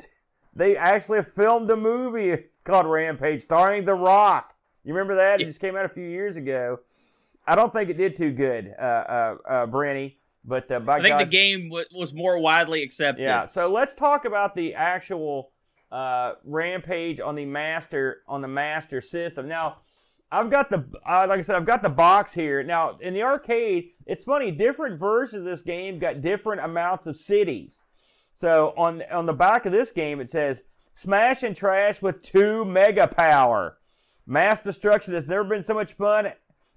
they actually filmed a movie called Rampage starring The Rock. You remember that? It just came out a few years ago. I don't think it did too good, uh, uh, uh, Brenny. But uh, I think God, the game w- was more widely accepted. Yeah. So let's talk about the actual uh, Rampage on the master on the master system. Now, I've got the uh, like I said, I've got the box here. Now in the arcade, it's funny. Different versions of this game got different amounts of cities. So on on the back of this game, it says "Smash and Trash with two mega power." Mass destruction has never been so much fun.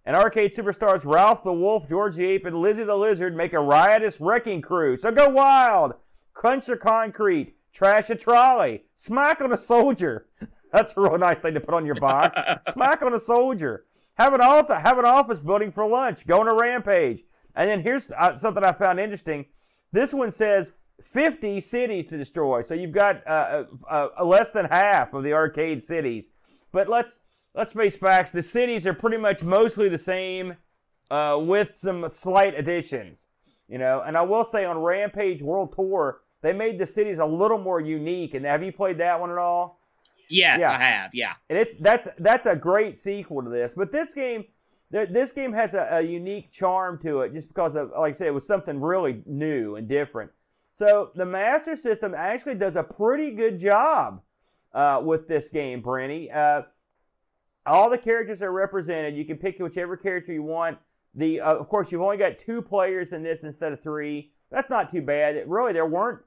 And arcade superstars Ralph the Wolf, George the Ape, and Lizzie the Lizard make a riotous wrecking crew. So go wild! Crunch the concrete, trash a trolley, smack on a soldier. That's a real nice thing to put on your box. smack on a soldier. Have an office, have an office building for lunch. Go on a rampage. And then here's uh, something I found interesting. This one says 50 cities to destroy. So you've got uh, uh, uh less than half of the arcade cities. But let's let's face facts. The cities are pretty much mostly the same, uh, with some slight additions. You know, and I will say on Rampage World Tour, they made the cities a little more unique. And have you played that one at all? Yes, yeah. I have. Yeah, and it's that's that's a great sequel to this. But this game, this game has a, a unique charm to it, just because of, like I said, it was something really new and different. So the Master System actually does a pretty good job uh, with this game, Brenny. Uh, all the characters are represented. You can pick whichever character you want. The uh, of course you've only got two players in this instead of three. That's not too bad. Really, there weren't.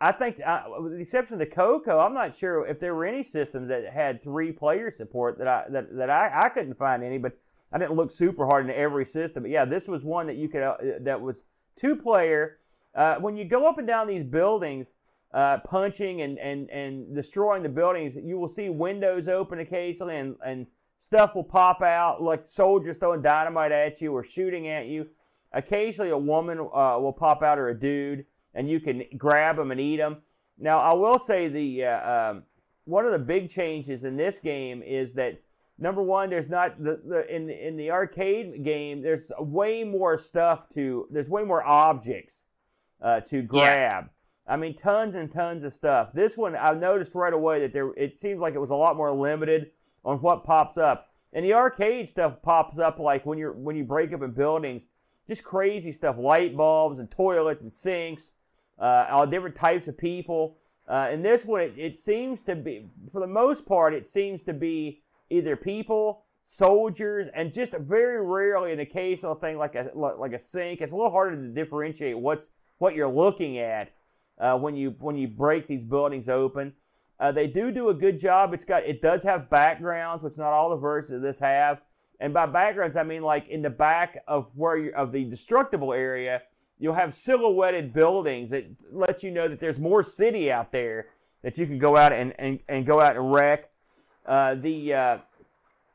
I think, uh, with the exception of the Coco, I'm not sure if there were any systems that had three player support that I that, that I, I couldn't find any. But I didn't look super hard into every system. But yeah, this was one that you could uh, that was two player. Uh, when you go up and down these buildings, uh, punching and, and, and destroying the buildings, you will see windows open occasionally and, and stuff will pop out, like soldiers throwing dynamite at you or shooting at you. Occasionally, a woman uh, will pop out or a dude, and you can grab them and eat them. Now, I will say the uh, um, one of the big changes in this game is that number one, there's not the, the in in the arcade game. There's way more stuff to. There's way more objects uh, to grab. I mean, tons and tons of stuff. This one, I noticed right away that there. It seems like it was a lot more limited on what pops up. And the arcade stuff pops up like when you're when you break up in buildings, just crazy stuff, light bulbs and toilets and sinks, uh, all different types of people. Uh, and this one, it, it seems to be, for the most part, it seems to be either people, soldiers, and just very rarely an occasional thing like a like a sink. It's a little harder to differentiate what's what you're looking at uh, when you when you break these buildings open. Uh, they do do a good job. It's got it does have backgrounds, which not all the versions of this have. And by backgrounds, I mean like in the back of where you, of the destructible area, you'll have silhouetted buildings that let you know that there's more city out there that you can go out and, and, and go out and wreck. Uh, the uh,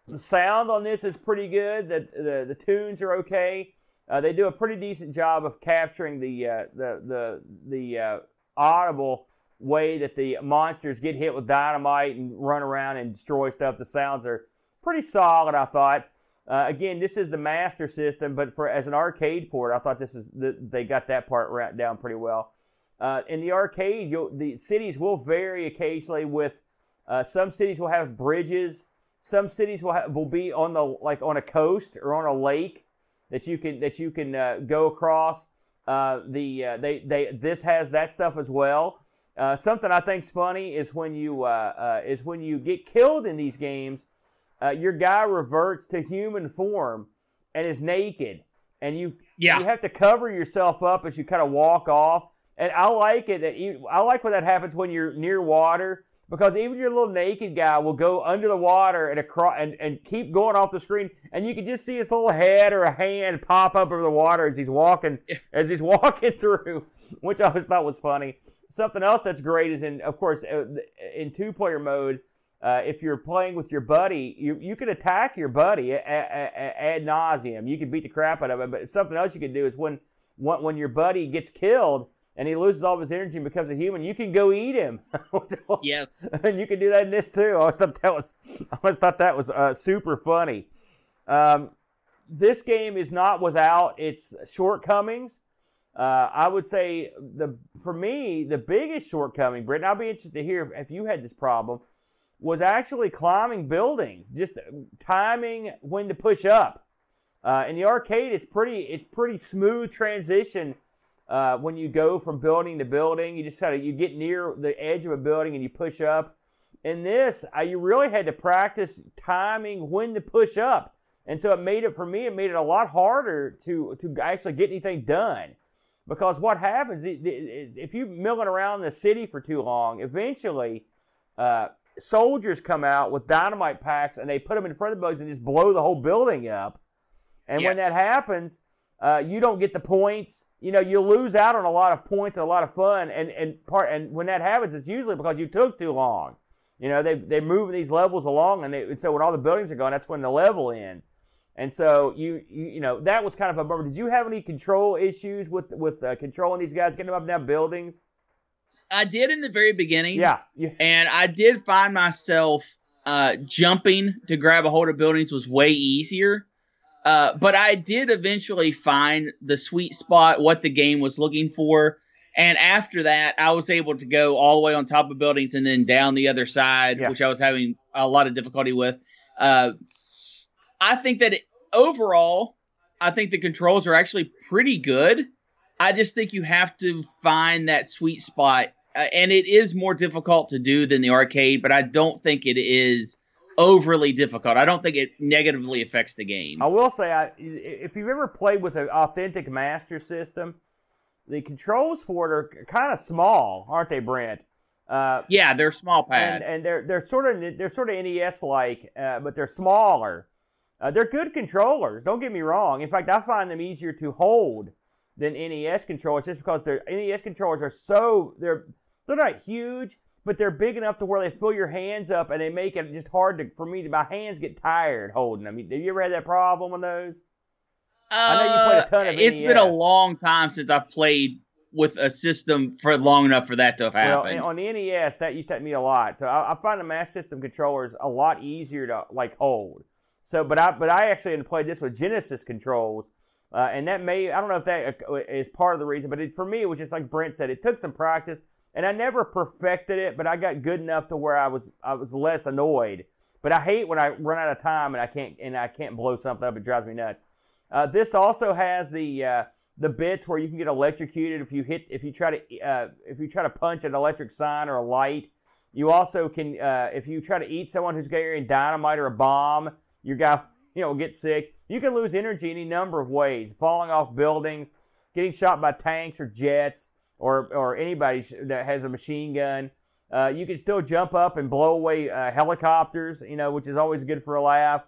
the sound on this is pretty good. The the, the tunes are okay. Uh, they do a pretty decent job of capturing the uh, the the the uh, audible way that the monsters get hit with dynamite and run around and destroy stuff. The sounds are pretty solid, I thought. Uh, again, this is the master system, but for as an arcade port, I thought this was the, they got that part down pretty well. Uh, in the arcade, the cities will vary occasionally. With uh, some cities will have bridges. Some cities will have, will be on the like on a coast or on a lake that you can that you can uh, go across. Uh, the uh, they they this has that stuff as well. Uh, something I think's funny is when you uh, uh, is when you get killed in these games, uh, your guy reverts to human form and is naked, and you yeah. you have to cover yourself up as you kind of walk off. And I like it that you, I like when that happens when you're near water because even your little naked guy will go under the water and across and, and keep going off the screen and you can just see his little head or a hand pop up over the water as he's walking as he's walking through which i always thought was funny something else that's great is in, of course, uh, in two player mode. Uh, if you're playing with your buddy, you, you can attack your buddy ad nauseum. You can beat the crap out of him. But something else you can do is when when your buddy gets killed and he loses all of his energy and becomes a human, you can go eat him. yes, and you can do that in this too. I always thought that was I always thought that was uh, super funny. Um, this game is not without its shortcomings. Uh, I would say the for me the biggest shortcoming, Britt. I'll be interested to hear if you had this problem. Was actually climbing buildings, just timing when to push up. Uh, in the arcade, it's pretty it's pretty smooth transition uh, when you go from building to building. You just kind of you get near the edge of a building and you push up. In this, uh, you really had to practice timing when to push up, and so it made it for me. It made it a lot harder to to actually get anything done. Because what happens is if you're milling around the city for too long, eventually uh, soldiers come out with dynamite packs and they put them in front of the buildings and just blow the whole building up. And yes. when that happens, uh, you don't get the points. You know, you lose out on a lot of points and a lot of fun. And and part and when that happens, it's usually because you took too long. You know, they they move these levels along, and, they, and so when all the buildings are gone, that's when the level ends. And so you, you, you know that was kind of a bummer. Did you have any control issues with with uh, controlling these guys, getting them up and down buildings? I did in the very beginning. Yeah, yeah. and I did find myself uh, jumping to grab a hold of buildings was way easier. Uh, but I did eventually find the sweet spot, what the game was looking for. And after that, I was able to go all the way on top of buildings and then down the other side, yeah. which I was having a lot of difficulty with. Uh, I think that it, overall, I think the controls are actually pretty good. I just think you have to find that sweet spot, uh, and it is more difficult to do than the arcade. But I don't think it is overly difficult. I don't think it negatively affects the game. I will say, I, if you've ever played with an authentic Master System, the controls for it are kind of small, aren't they, Brent? Uh, yeah, they're small pad, and, and, they're they're sort of they're sort of NES like, uh, but they're smaller. Uh, they're good controllers. Don't get me wrong. In fact, I find them easier to hold than NES controllers, just because their NES controllers are so they're they're not huge, but they're big enough to where they fill your hands up and they make it just hard to for me to my hands get tired holding them. Have you ever had that problem with those? Uh, I know you played a ton of It's NES. been a long time since I've played with a system for long enough for that to have happened. Well, on the NES, that used to happen me a lot. So I, I find the Master System controllers a lot easier to like hold. So, but I but I actually played this with Genesis controls, uh, and that may I don't know if that uh, part of the reason, but it, for me it was just like Brent said, it took some practice, and I never perfected it, but I got good enough to where I was I was less annoyed. But I hate when I run out of time and I can't and I can't blow something up. It drives me nuts. Uh, this also has the uh, the bits where you can get electrocuted if you hit if you try to uh, if you try to punch an electric sign or a light. You also can uh, if you try to eat someone who's carrying dynamite or a bomb your guy, you know, get sick. You can lose energy any number of ways: falling off buildings, getting shot by tanks or jets, or or anybody that has a machine gun. Uh, you can still jump up and blow away uh, helicopters, you know, which is always good for a laugh.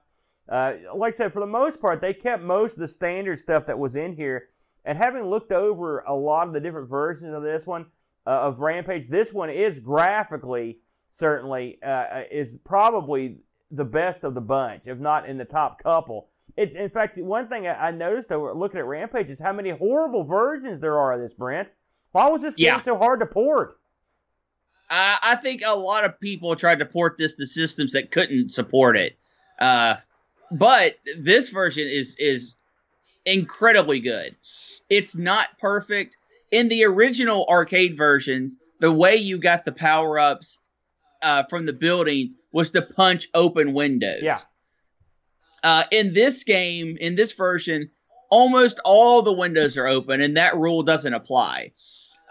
Uh, like I said, for the most part, they kept most of the standard stuff that was in here. And having looked over a lot of the different versions of this one, uh, of Rampage, this one is graphically certainly uh, is probably the best of the bunch, if not in the top couple. It's in fact one thing I noticed looking at Rampage is how many horrible versions there are of this. Brent, why was this yeah. game so hard to port? Uh, I think a lot of people tried to port this to systems that couldn't support it. Uh, but this version is is incredibly good. It's not perfect. In the original arcade versions, the way you got the power ups uh, from the buildings was to punch open windows. Yeah. Uh, in this game, in this version, almost all the windows are open, and that rule doesn't apply.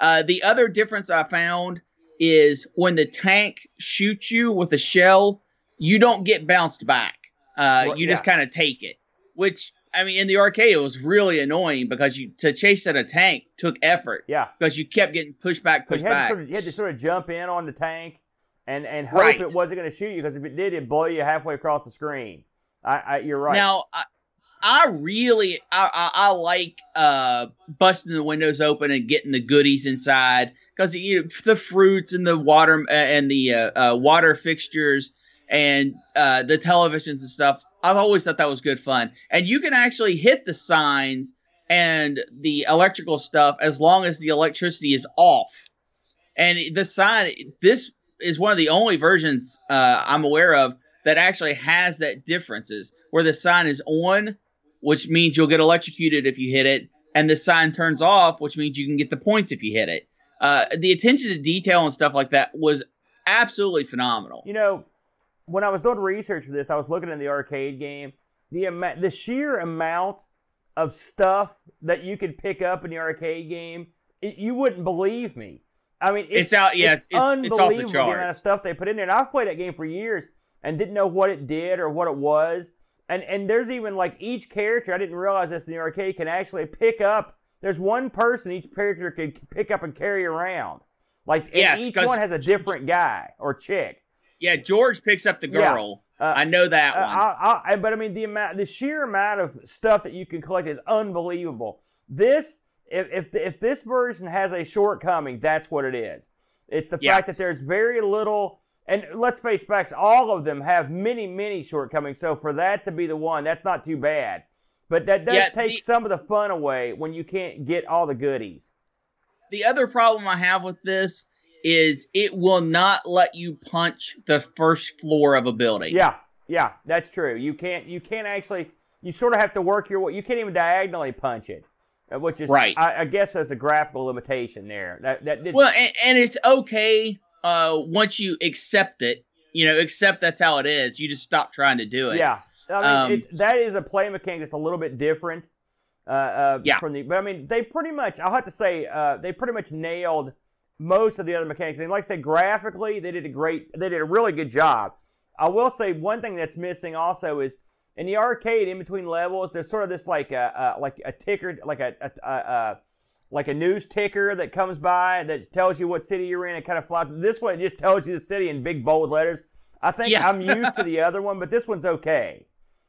Uh, the other difference I found is when the tank shoots you with a shell, you don't get bounced back. Uh, well, you yeah. just kind of take it. Which I mean, in the arcade, it was really annoying because you to chase at a tank took effort. Yeah. Because you kept getting pushed back, pushed you back. Sort of, you had to sort of jump in on the tank and and hope right. it wasn't going to shoot you because if it did, it'd blow you halfway across the screen. I, I you're right. Now, I, I really I, I, I, like uh, busting the windows open and getting the goodies inside because you know, the fruits and the water uh, and the uh, uh, water fixtures and uh, the televisions and stuff. I've always thought that was good fun. And you can actually hit the signs and the electrical stuff as long as the electricity is off. And the sign, this is one of the only versions uh, I'm aware of that actually has that differences where the sign is on which means you'll get electrocuted if you hit it, and the sign turns off, which means you can get the points if you hit it. Uh, the attention to detail and stuff like that was absolutely phenomenal. You know, when I was doing research for this, I was looking at the arcade game. The amount, the sheer amount of stuff that you could pick up in the arcade game, it, you wouldn't believe me. I mean, it's, It's out- yeah, it's, it's- it's- it's the unbelievable the amount of stuff they put in there. And I've played that game for years and didn't know what it did or what it was. And and there's even like each character. I didn't realize this in the arcade can actually pick up. There's one person each character can pick up and carry around. Like Yes, each one has a different guy or chick. Yeah, George picks up the Yeah. girl. Uh, I know that Uh, one. I, I- but I mean, the amount, the sheer amount of stuff that you can collect is unbelievable. This, if if, if this version has a shortcoming, that's what it is. It's the Yeah. fact that there's very little, and let's face facts, all of them have many, many shortcomings. So for that to be the one, that's not too bad. But that does Yeah, take the- some of the fun away when you can't get all the goodies. the other problem I have with this is it will not let you punch the first floor of a building. Yeah, yeah, that's true. You can't, you can't actually, you sort of have to work your way. You can't even diagonally punch it, uh, which is, Right. I, I guess, there's a graphical limitation there. That that Well, and, and it's okay uh, once you accept it. You know, accept that's how it is. You just stop trying to do it. yeah. I mean, Um, it's, that is a play mechanic that's a little bit different. Uh, uh, Yeah. From the, but I mean, they pretty much. I'll have to say, uh, they pretty much nailed most of the other mechanics. And like I said, graphically, they did a great. They did a really good job. I will say one thing that's missing also is in the arcade, in between levels, there's sort of this like a, uh, like a ticker, like a, a, a, a like a news ticker that comes by that tells you what city you're in. It kind of flies. This one it just tells you the city in big bold letters. I think Yeah. I'm used to the other one, but this one's okay.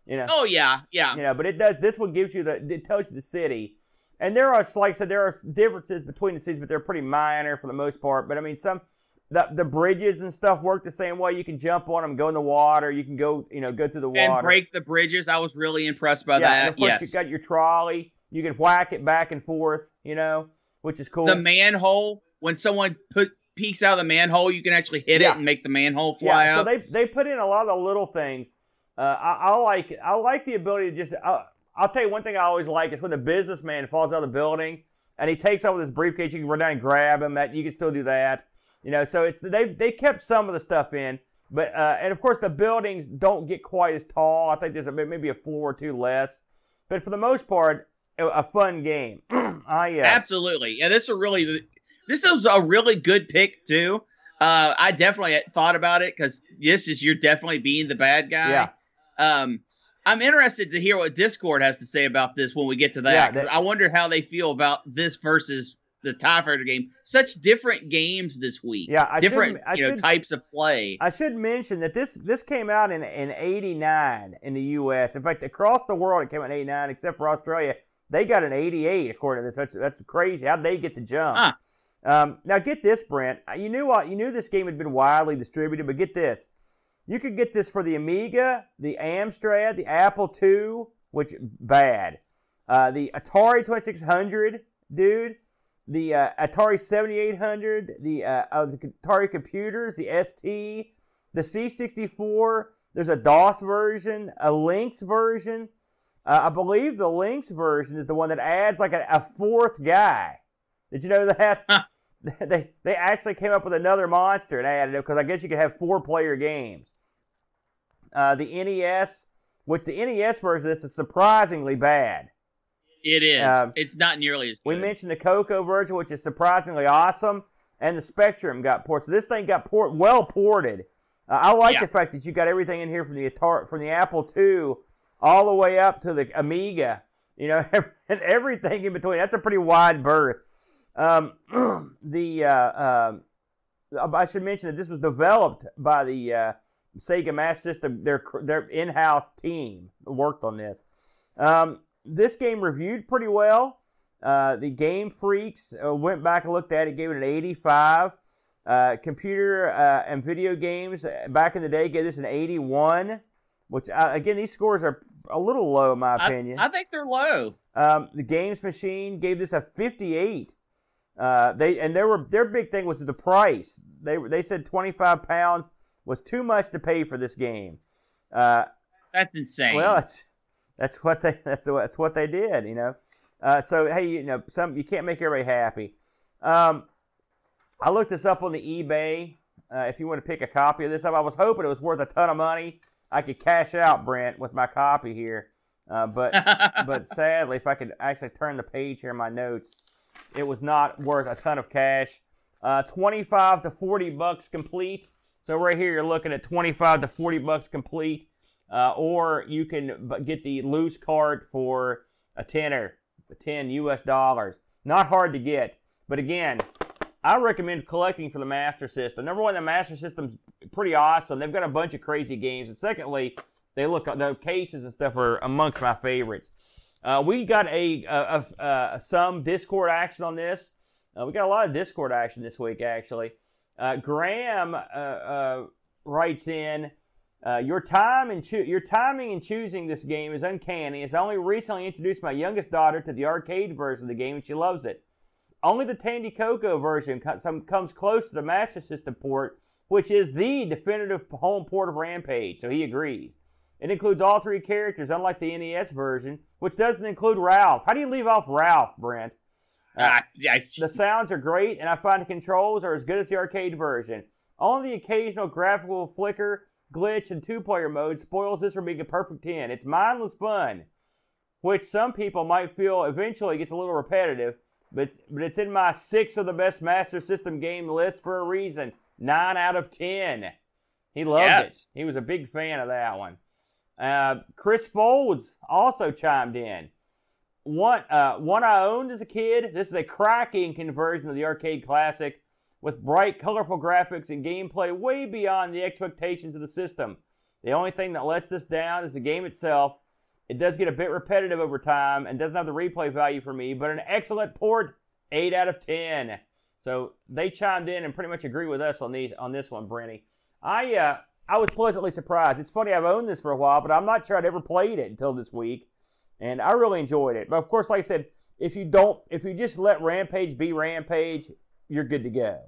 You know, Oh yeah, yeah. you know, but it does. This one gives you the. It tells you the city, and there are, like I said, there are differences between the cities, but they're pretty minor for the most part. But I mean, some the the bridges and stuff work the same way. You can jump on them, go in the water. You can go, you know, go through the water. And break the bridges. I was really impressed by yeah, and that. of course Yes. you got your trolley. You can whack it back and forth. You know, which is cool. the manhole. When someone put peeks out of the manhole, you can actually hit Yeah. it and make the manhole fly yeah, so they they put in a lot of little things. Uh, I, I like I like the ability to just. Uh, I'll tell you one thing I always like is when the businessman falls out of the building and he takes over his briefcase. You can run down and grab him. That you can still do that. You know, so it's they they kept some of the stuff in, but uh, and of course the buildings don't get quite as tall. I think there's a, maybe a floor or two less, but for the most part, a, fun game. I uh, Absolutely. Yeah, this is a really this is a really good pick too. Uh, I definitely thought about it because this is you're definitely being the bad guy. Yeah. Um, I'm interested to hear what Discord has to say about this when we get to that. Yeah, that- I wonder how they feel about this versus the Tie Fighter game. Such different games this week. Yeah, I different should- I you know should- types of play. I should mention that this this came out in in '89 in the U.S. In fact, across the world, it came out in '89, except for Australia. They got an '88 according to this. That's that's crazy. How'd they get the jump? Huh. Um, now get this, Brent. You knew what you knew this game had been widely distributed, but get this. You could get this for the Amiga, the Amstrad, the Apple II, which bad. Uh, the Atari 2600, dude. The uh, Atari 7800, the uh, uh, the Atari computers, the ST, the C64. There's a DOS version, a Lynx version. Uh, I believe the Lynx version is the one that adds like a, a fourth guy. Did you know that? Huh. they they actually came up with another monster and added it because I guess you could have four player games. Uh, the NES, which the NES version of this is surprisingly bad. It is. Um, it's not nearly as good. We mentioned the Coco version, which is surprisingly awesome, and the Spectrum got ported. So this thing got port well ported. Uh, I like Yeah. the fact that you got everything in here from the Atari, from the Apple II, all the way up to the Amiga. You know, and everything in between. That's a pretty wide berth. Um, the uh, um, I should mention that this was developed by the uh, Sega Master System. Their their in-house team worked on this. Um, this game reviewed pretty well. Uh, the Game Freaks uh, went back and looked at it, gave it an 85. Uh, computer uh, and video games uh, back in the day gave this an 81, which uh, again these scores are a little low in my opinion. I think they're low. Um, the Games Machine gave this a 58. Uh, they and their were their big thing was the price. They they said 25 pounds was too much to pay for this game. Uh, That's insane. well, it's That's what they that's what, that's what they did, you know. Uh, so hey, you know, some you can't make everybody happy. Um, I looked this up on the eBay. Uh, if you want to pick a copy of this up, I was hoping it was worth a ton of money. I could cash out Brent with my copy here, uh, but but sadly, if I could actually turn the page here in my notes, it was not worth a ton of cash. Uh, 25 to 40 bucks complete. So right here, you're looking at 25 to 40 bucks complete, uh, or you can get the loose cart for a tenner, 10 U.S. dollars. Not hard to get, but again, I recommend collecting for the Master System. Number one, the Master System's pretty awesome. They've got a bunch of crazy games, and secondly, they look the cases and stuff are amongst my favorites. Uh, we got a, a, a, a, some Discord action on this. Uh, we got a lot of Discord action this week, actually. Uh, Graham uh, uh, writes in, uh, your time and cho- your timing in choosing this game is uncanny. As I only recently introduced my youngest daughter to the arcade version of the game, and she loves it. Only the Tandy Coco version comes close to the Master System port, which is the definitive home port of Rampage. So he agrees. It includes all three characters, unlike the NES version, which doesn't include Ralph. How do you leave off Ralph, Brent? Uh, the sounds are great, and I find the controls are as good as the arcade version. Only the occasional graphical flicker, glitch, and two-player mode spoils this from being a perfect 10. It's mindless fun, which some people might feel eventually gets a little repetitive, but, but it's in my six of the best Master System game list for a reason. 9 out of 10. He loved yes. it. He was a big fan of that one. Uh, Chris Folds also chimed in. One, uh, one I owned as a kid. This is a cracking conversion of the arcade classic with bright, colorful graphics and gameplay way beyond the expectations of the system. The only thing that lets this down is the game itself. It does get a bit repetitive over time and doesn't have the replay value for me, but an excellent port, 8 out of 10. So they chimed in and pretty much agree with us on these on this one, Brenny. I uh, I was pleasantly surprised. It's funny I've owned this for a while, but I'm not sure I'd ever played it until this week and I really enjoyed it. But of course, like I said, if you don't, if you just let Rampage be Rampage, you're good to go.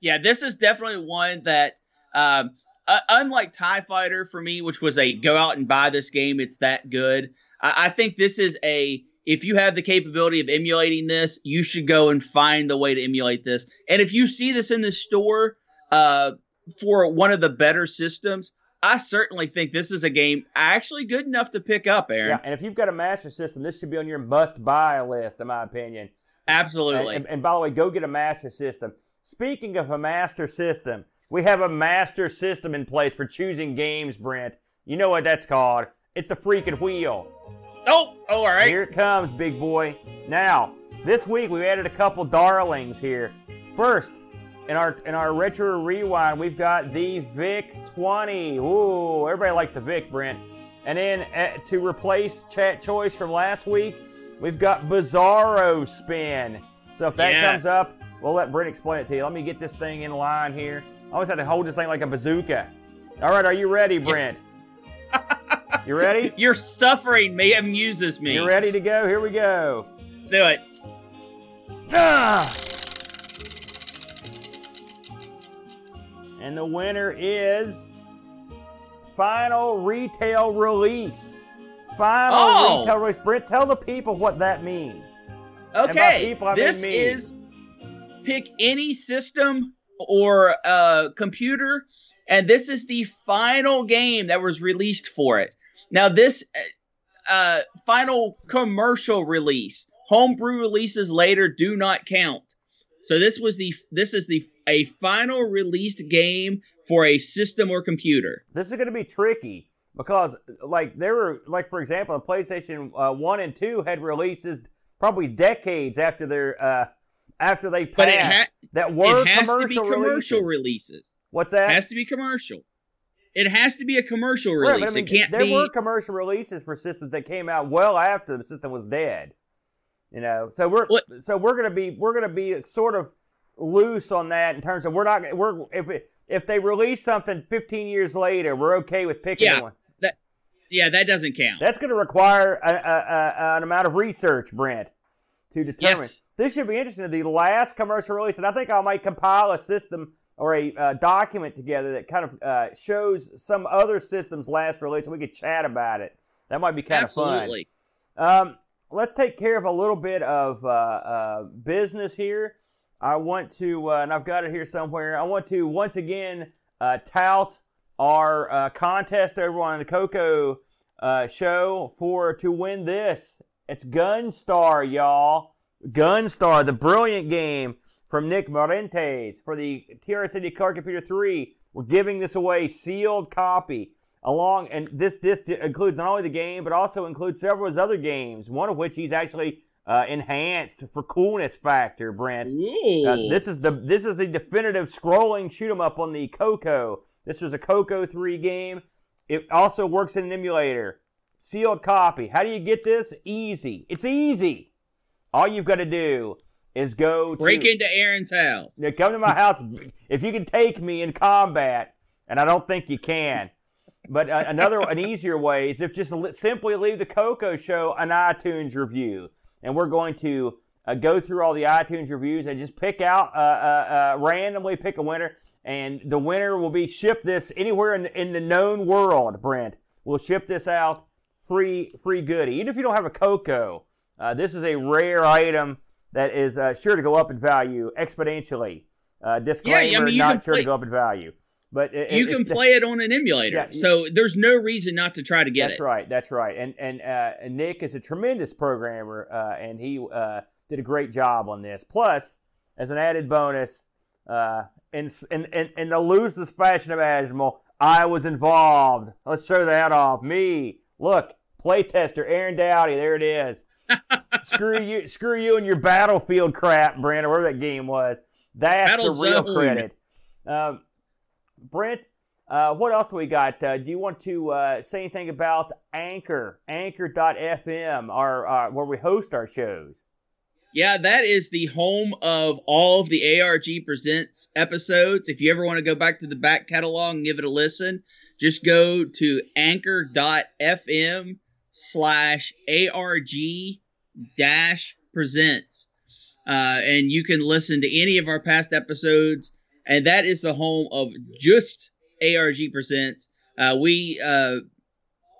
Yeah, this is definitely one that, um, uh, unlike Tie Fighter for me, which was a go out and buy this game, it's that good. I, I think this is a if you have the capability of emulating this, you should go and find the way to emulate this. And if you see this in the store uh, for one of the better systems, I certainly think this is a game actually good enough to pick up, Aaron. Yeah, and if you've got a master system, this should be on your must buy list, in my opinion. Absolutely. And, and, and, by the way, go get a master system. Speaking of a master system, we have a master system in place for choosing games, Brent. You know what that's called? It's the freaking wheel. Oh, oh all right. Here it comes, big boy. Now, this week we've added a couple darlings here. First, in our in our retro rewind, we've got the Vic 20. Ooh, everybody likes the Vic, Brent. And then uh, to replace chat choice from last week, we've got Bizarro Spin. So if that yes. comes up, we'll let Brent explain it to you. Let me get this thing in line here. I always have to hold this thing like a bazooka. All right, are you ready, Brent? you ready? Your suffering me amuses me. You ready to go? Here we go. Let's do it. Ah! And the winner is final retail release. Final oh. retail release. Brent, tell the people what that means. Okay, people, this mean is pick any system or uh, computer, and this is the final game that was released for it. Now, this uh, uh final commercial release, homebrew releases later do not count. So this was the this is the a final released game for a system or computer. This is going to be tricky because like there were like for example, the PlayStation uh, 1 and 2 had releases probably decades after their uh after they passed but it ha- that were it has commercial, to be commercial releases. releases. What's that? It has to be commercial. It has to be a commercial release. Right, I mean, it can't there be. There were commercial releases for systems that came out well after the system was dead. You know, so we're what? so we're gonna be we're gonna be sort of loose on that in terms of we're not we're if it, if they release something 15 years later, we're okay with picking yeah, one. That yeah, that doesn't count. That's going to require a, a, a, an amount of research, Brent, to determine. Yes. This should be interesting. The last commercial release, and I think I might compile a system or a uh, document together that kind of uh, shows some other systems' last release, and we could chat about it. That might be kind Absolutely. of fun. Um, let's take care of a little bit of uh, uh, business here. I want to, uh, and I've got it here somewhere. I want to once again uh, tout our uh, contest over on the Coco uh, show for to win this. It's Gunstar, y'all. Gunstar, the brilliant game from Nick Marentes for the TRS-80 Color Computer 3. We're giving this away, sealed copy. Along and this disc includes not only the game but also includes several of his other games. One of which he's actually uh, enhanced for coolness factor. Brent, uh, this is the this is the definitive scrolling shoot 'em up on the Coco. This was a Coco 3 game. It also works in an emulator. Sealed copy. How do you get this? Easy. It's easy. All you've got to do is go to, break into Aaron's house. Yeah, come to my house if you can take me in combat, and I don't think you can. But uh, another, an easier way is if just li- simply leave the Coco Show an iTunes review, and we're going to uh, go through all the iTunes reviews and just pick out uh, uh, uh randomly pick a winner, and the winner will be shipped this anywhere in, in the known world. Brent, we'll ship this out free, free goodie. Even if you don't have a Coco, uh, this is a rare item that is sure to go up in value exponentially. disclaimer: yeah, I mean, not sure play- to go up in value. But it, you can play it on an emulator, yeah, so there's no reason not to try to get that's it. That's right. That's right. And and, uh, and Nick is a tremendous programmer, uh, and he uh, did a great job on this. Plus, as an added bonus, uh, in, in in in the loosest fashion imaginable, I was involved. Let's show that off. Me, look, playtester Aaron Dowdy. There it is. Screw you, screw you and your battlefield crap, Brandon. Wherever that game was. That's Battle the real Zone. credit. Um, Brent, uh, what else we got? Uh, do you want to uh, say anything about Anchor, Anchor.fm, our, uh, where we host our shows? Yeah, that is the home of all of the ARG Presents episodes. If you ever want to go back to the back catalog and give it a listen, just go to anchor.fm slash ARG dash presents. Uh, and you can listen to any of our past episodes and that is the home of just ARG Presents. Uh, we uh,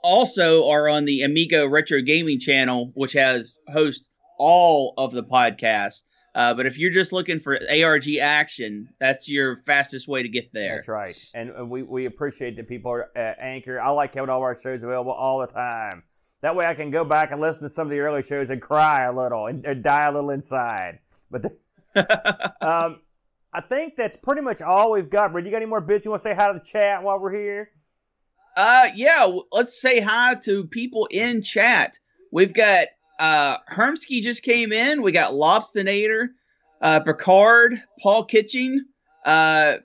also are on the Amigo Retro Gaming channel, which has host all of the podcasts. Uh, but if you're just looking for ARG action, that's your fastest way to get there. That's right, and we, we appreciate that people are uh, Anchor. I like having all our shows available all the time. That way, I can go back and listen to some of the early shows and cry a little and, and die a little inside. But the, um, I think that's pretty much all we've got. Brad, you got any more bits you want to say hi to the chat while we're here? Uh, yeah. Let's say hi to people in chat. We've got uh Hermsky just came in. We got Lobstinator, uh, Picard, Paul Kitching, uh,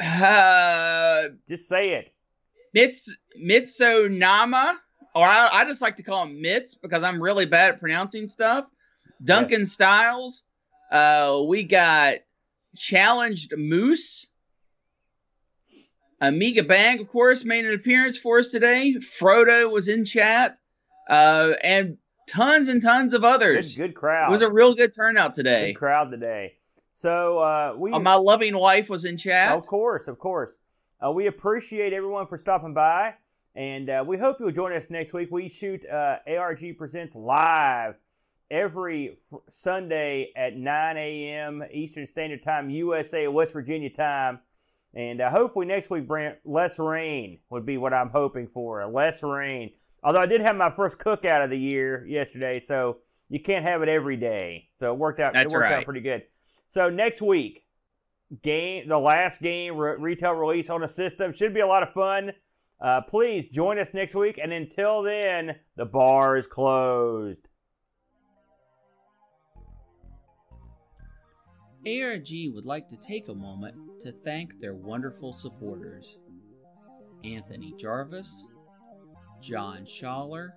uh, just say it. Mits Mitsonama, or I, I just like to call him Mitz because I'm really bad at pronouncing stuff. Duncan yes. Styles. Uh, we got challenged Moose. Amiga Bang, of course, made an appearance for us today. Frodo was in chat, uh, and tons and tons of others. Good, good, crowd. It was a real good turnout today. Good crowd today. So uh, we. Uh, my loving wife was in chat. Of course, of course. Uh, we appreciate everyone for stopping by, and uh, we hope you'll join us next week. We shoot uh, ARG Presents live every Sunday at 9 a.m. Eastern Standard Time, USA, West Virginia time. And uh, hopefully next week, Brent, less rain would be what I'm hoping for. Less rain. Although I did have my first cookout of the year yesterday, so you can't have it every day. So it worked out. That's it worked right. out pretty good. So next week, game, the last game re- retail release on the system should be a lot of fun. Uh, please join us next week, and until then, the bar is closed. ARG would like to take a moment to thank their wonderful supporters Anthony Jarvis, John Schaller,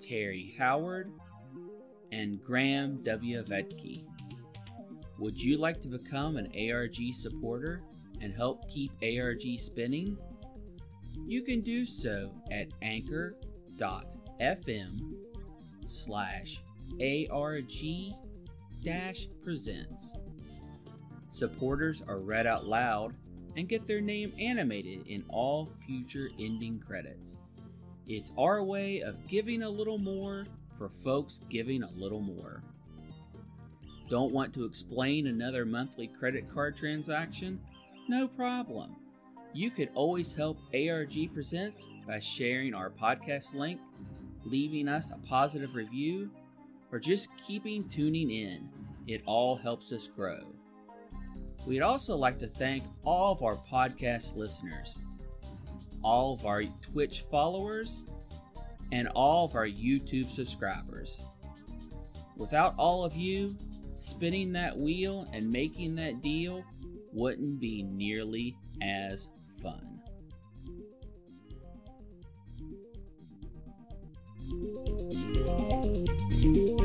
Terry Howard, and Graham W. Vetke. Would you like to become an ARG supporter and help keep ARG spinning? You can do so at anchor.fm slash ARG Dash presents. Supporters are read out loud and get their name animated in all future ending credits. It's our way of giving a little more for folks giving a little more. Don't want to explain another monthly credit card transaction? No problem. You could always help ARG Presents by sharing our podcast link, leaving us a positive review, or just keeping tuning in. It all helps us grow. We'd also like to thank all of our podcast listeners, all of our Twitch followers, and all of our YouTube subscribers. Without all of you, spinning that wheel and making that deal wouldn't be nearly as fun. Thank you.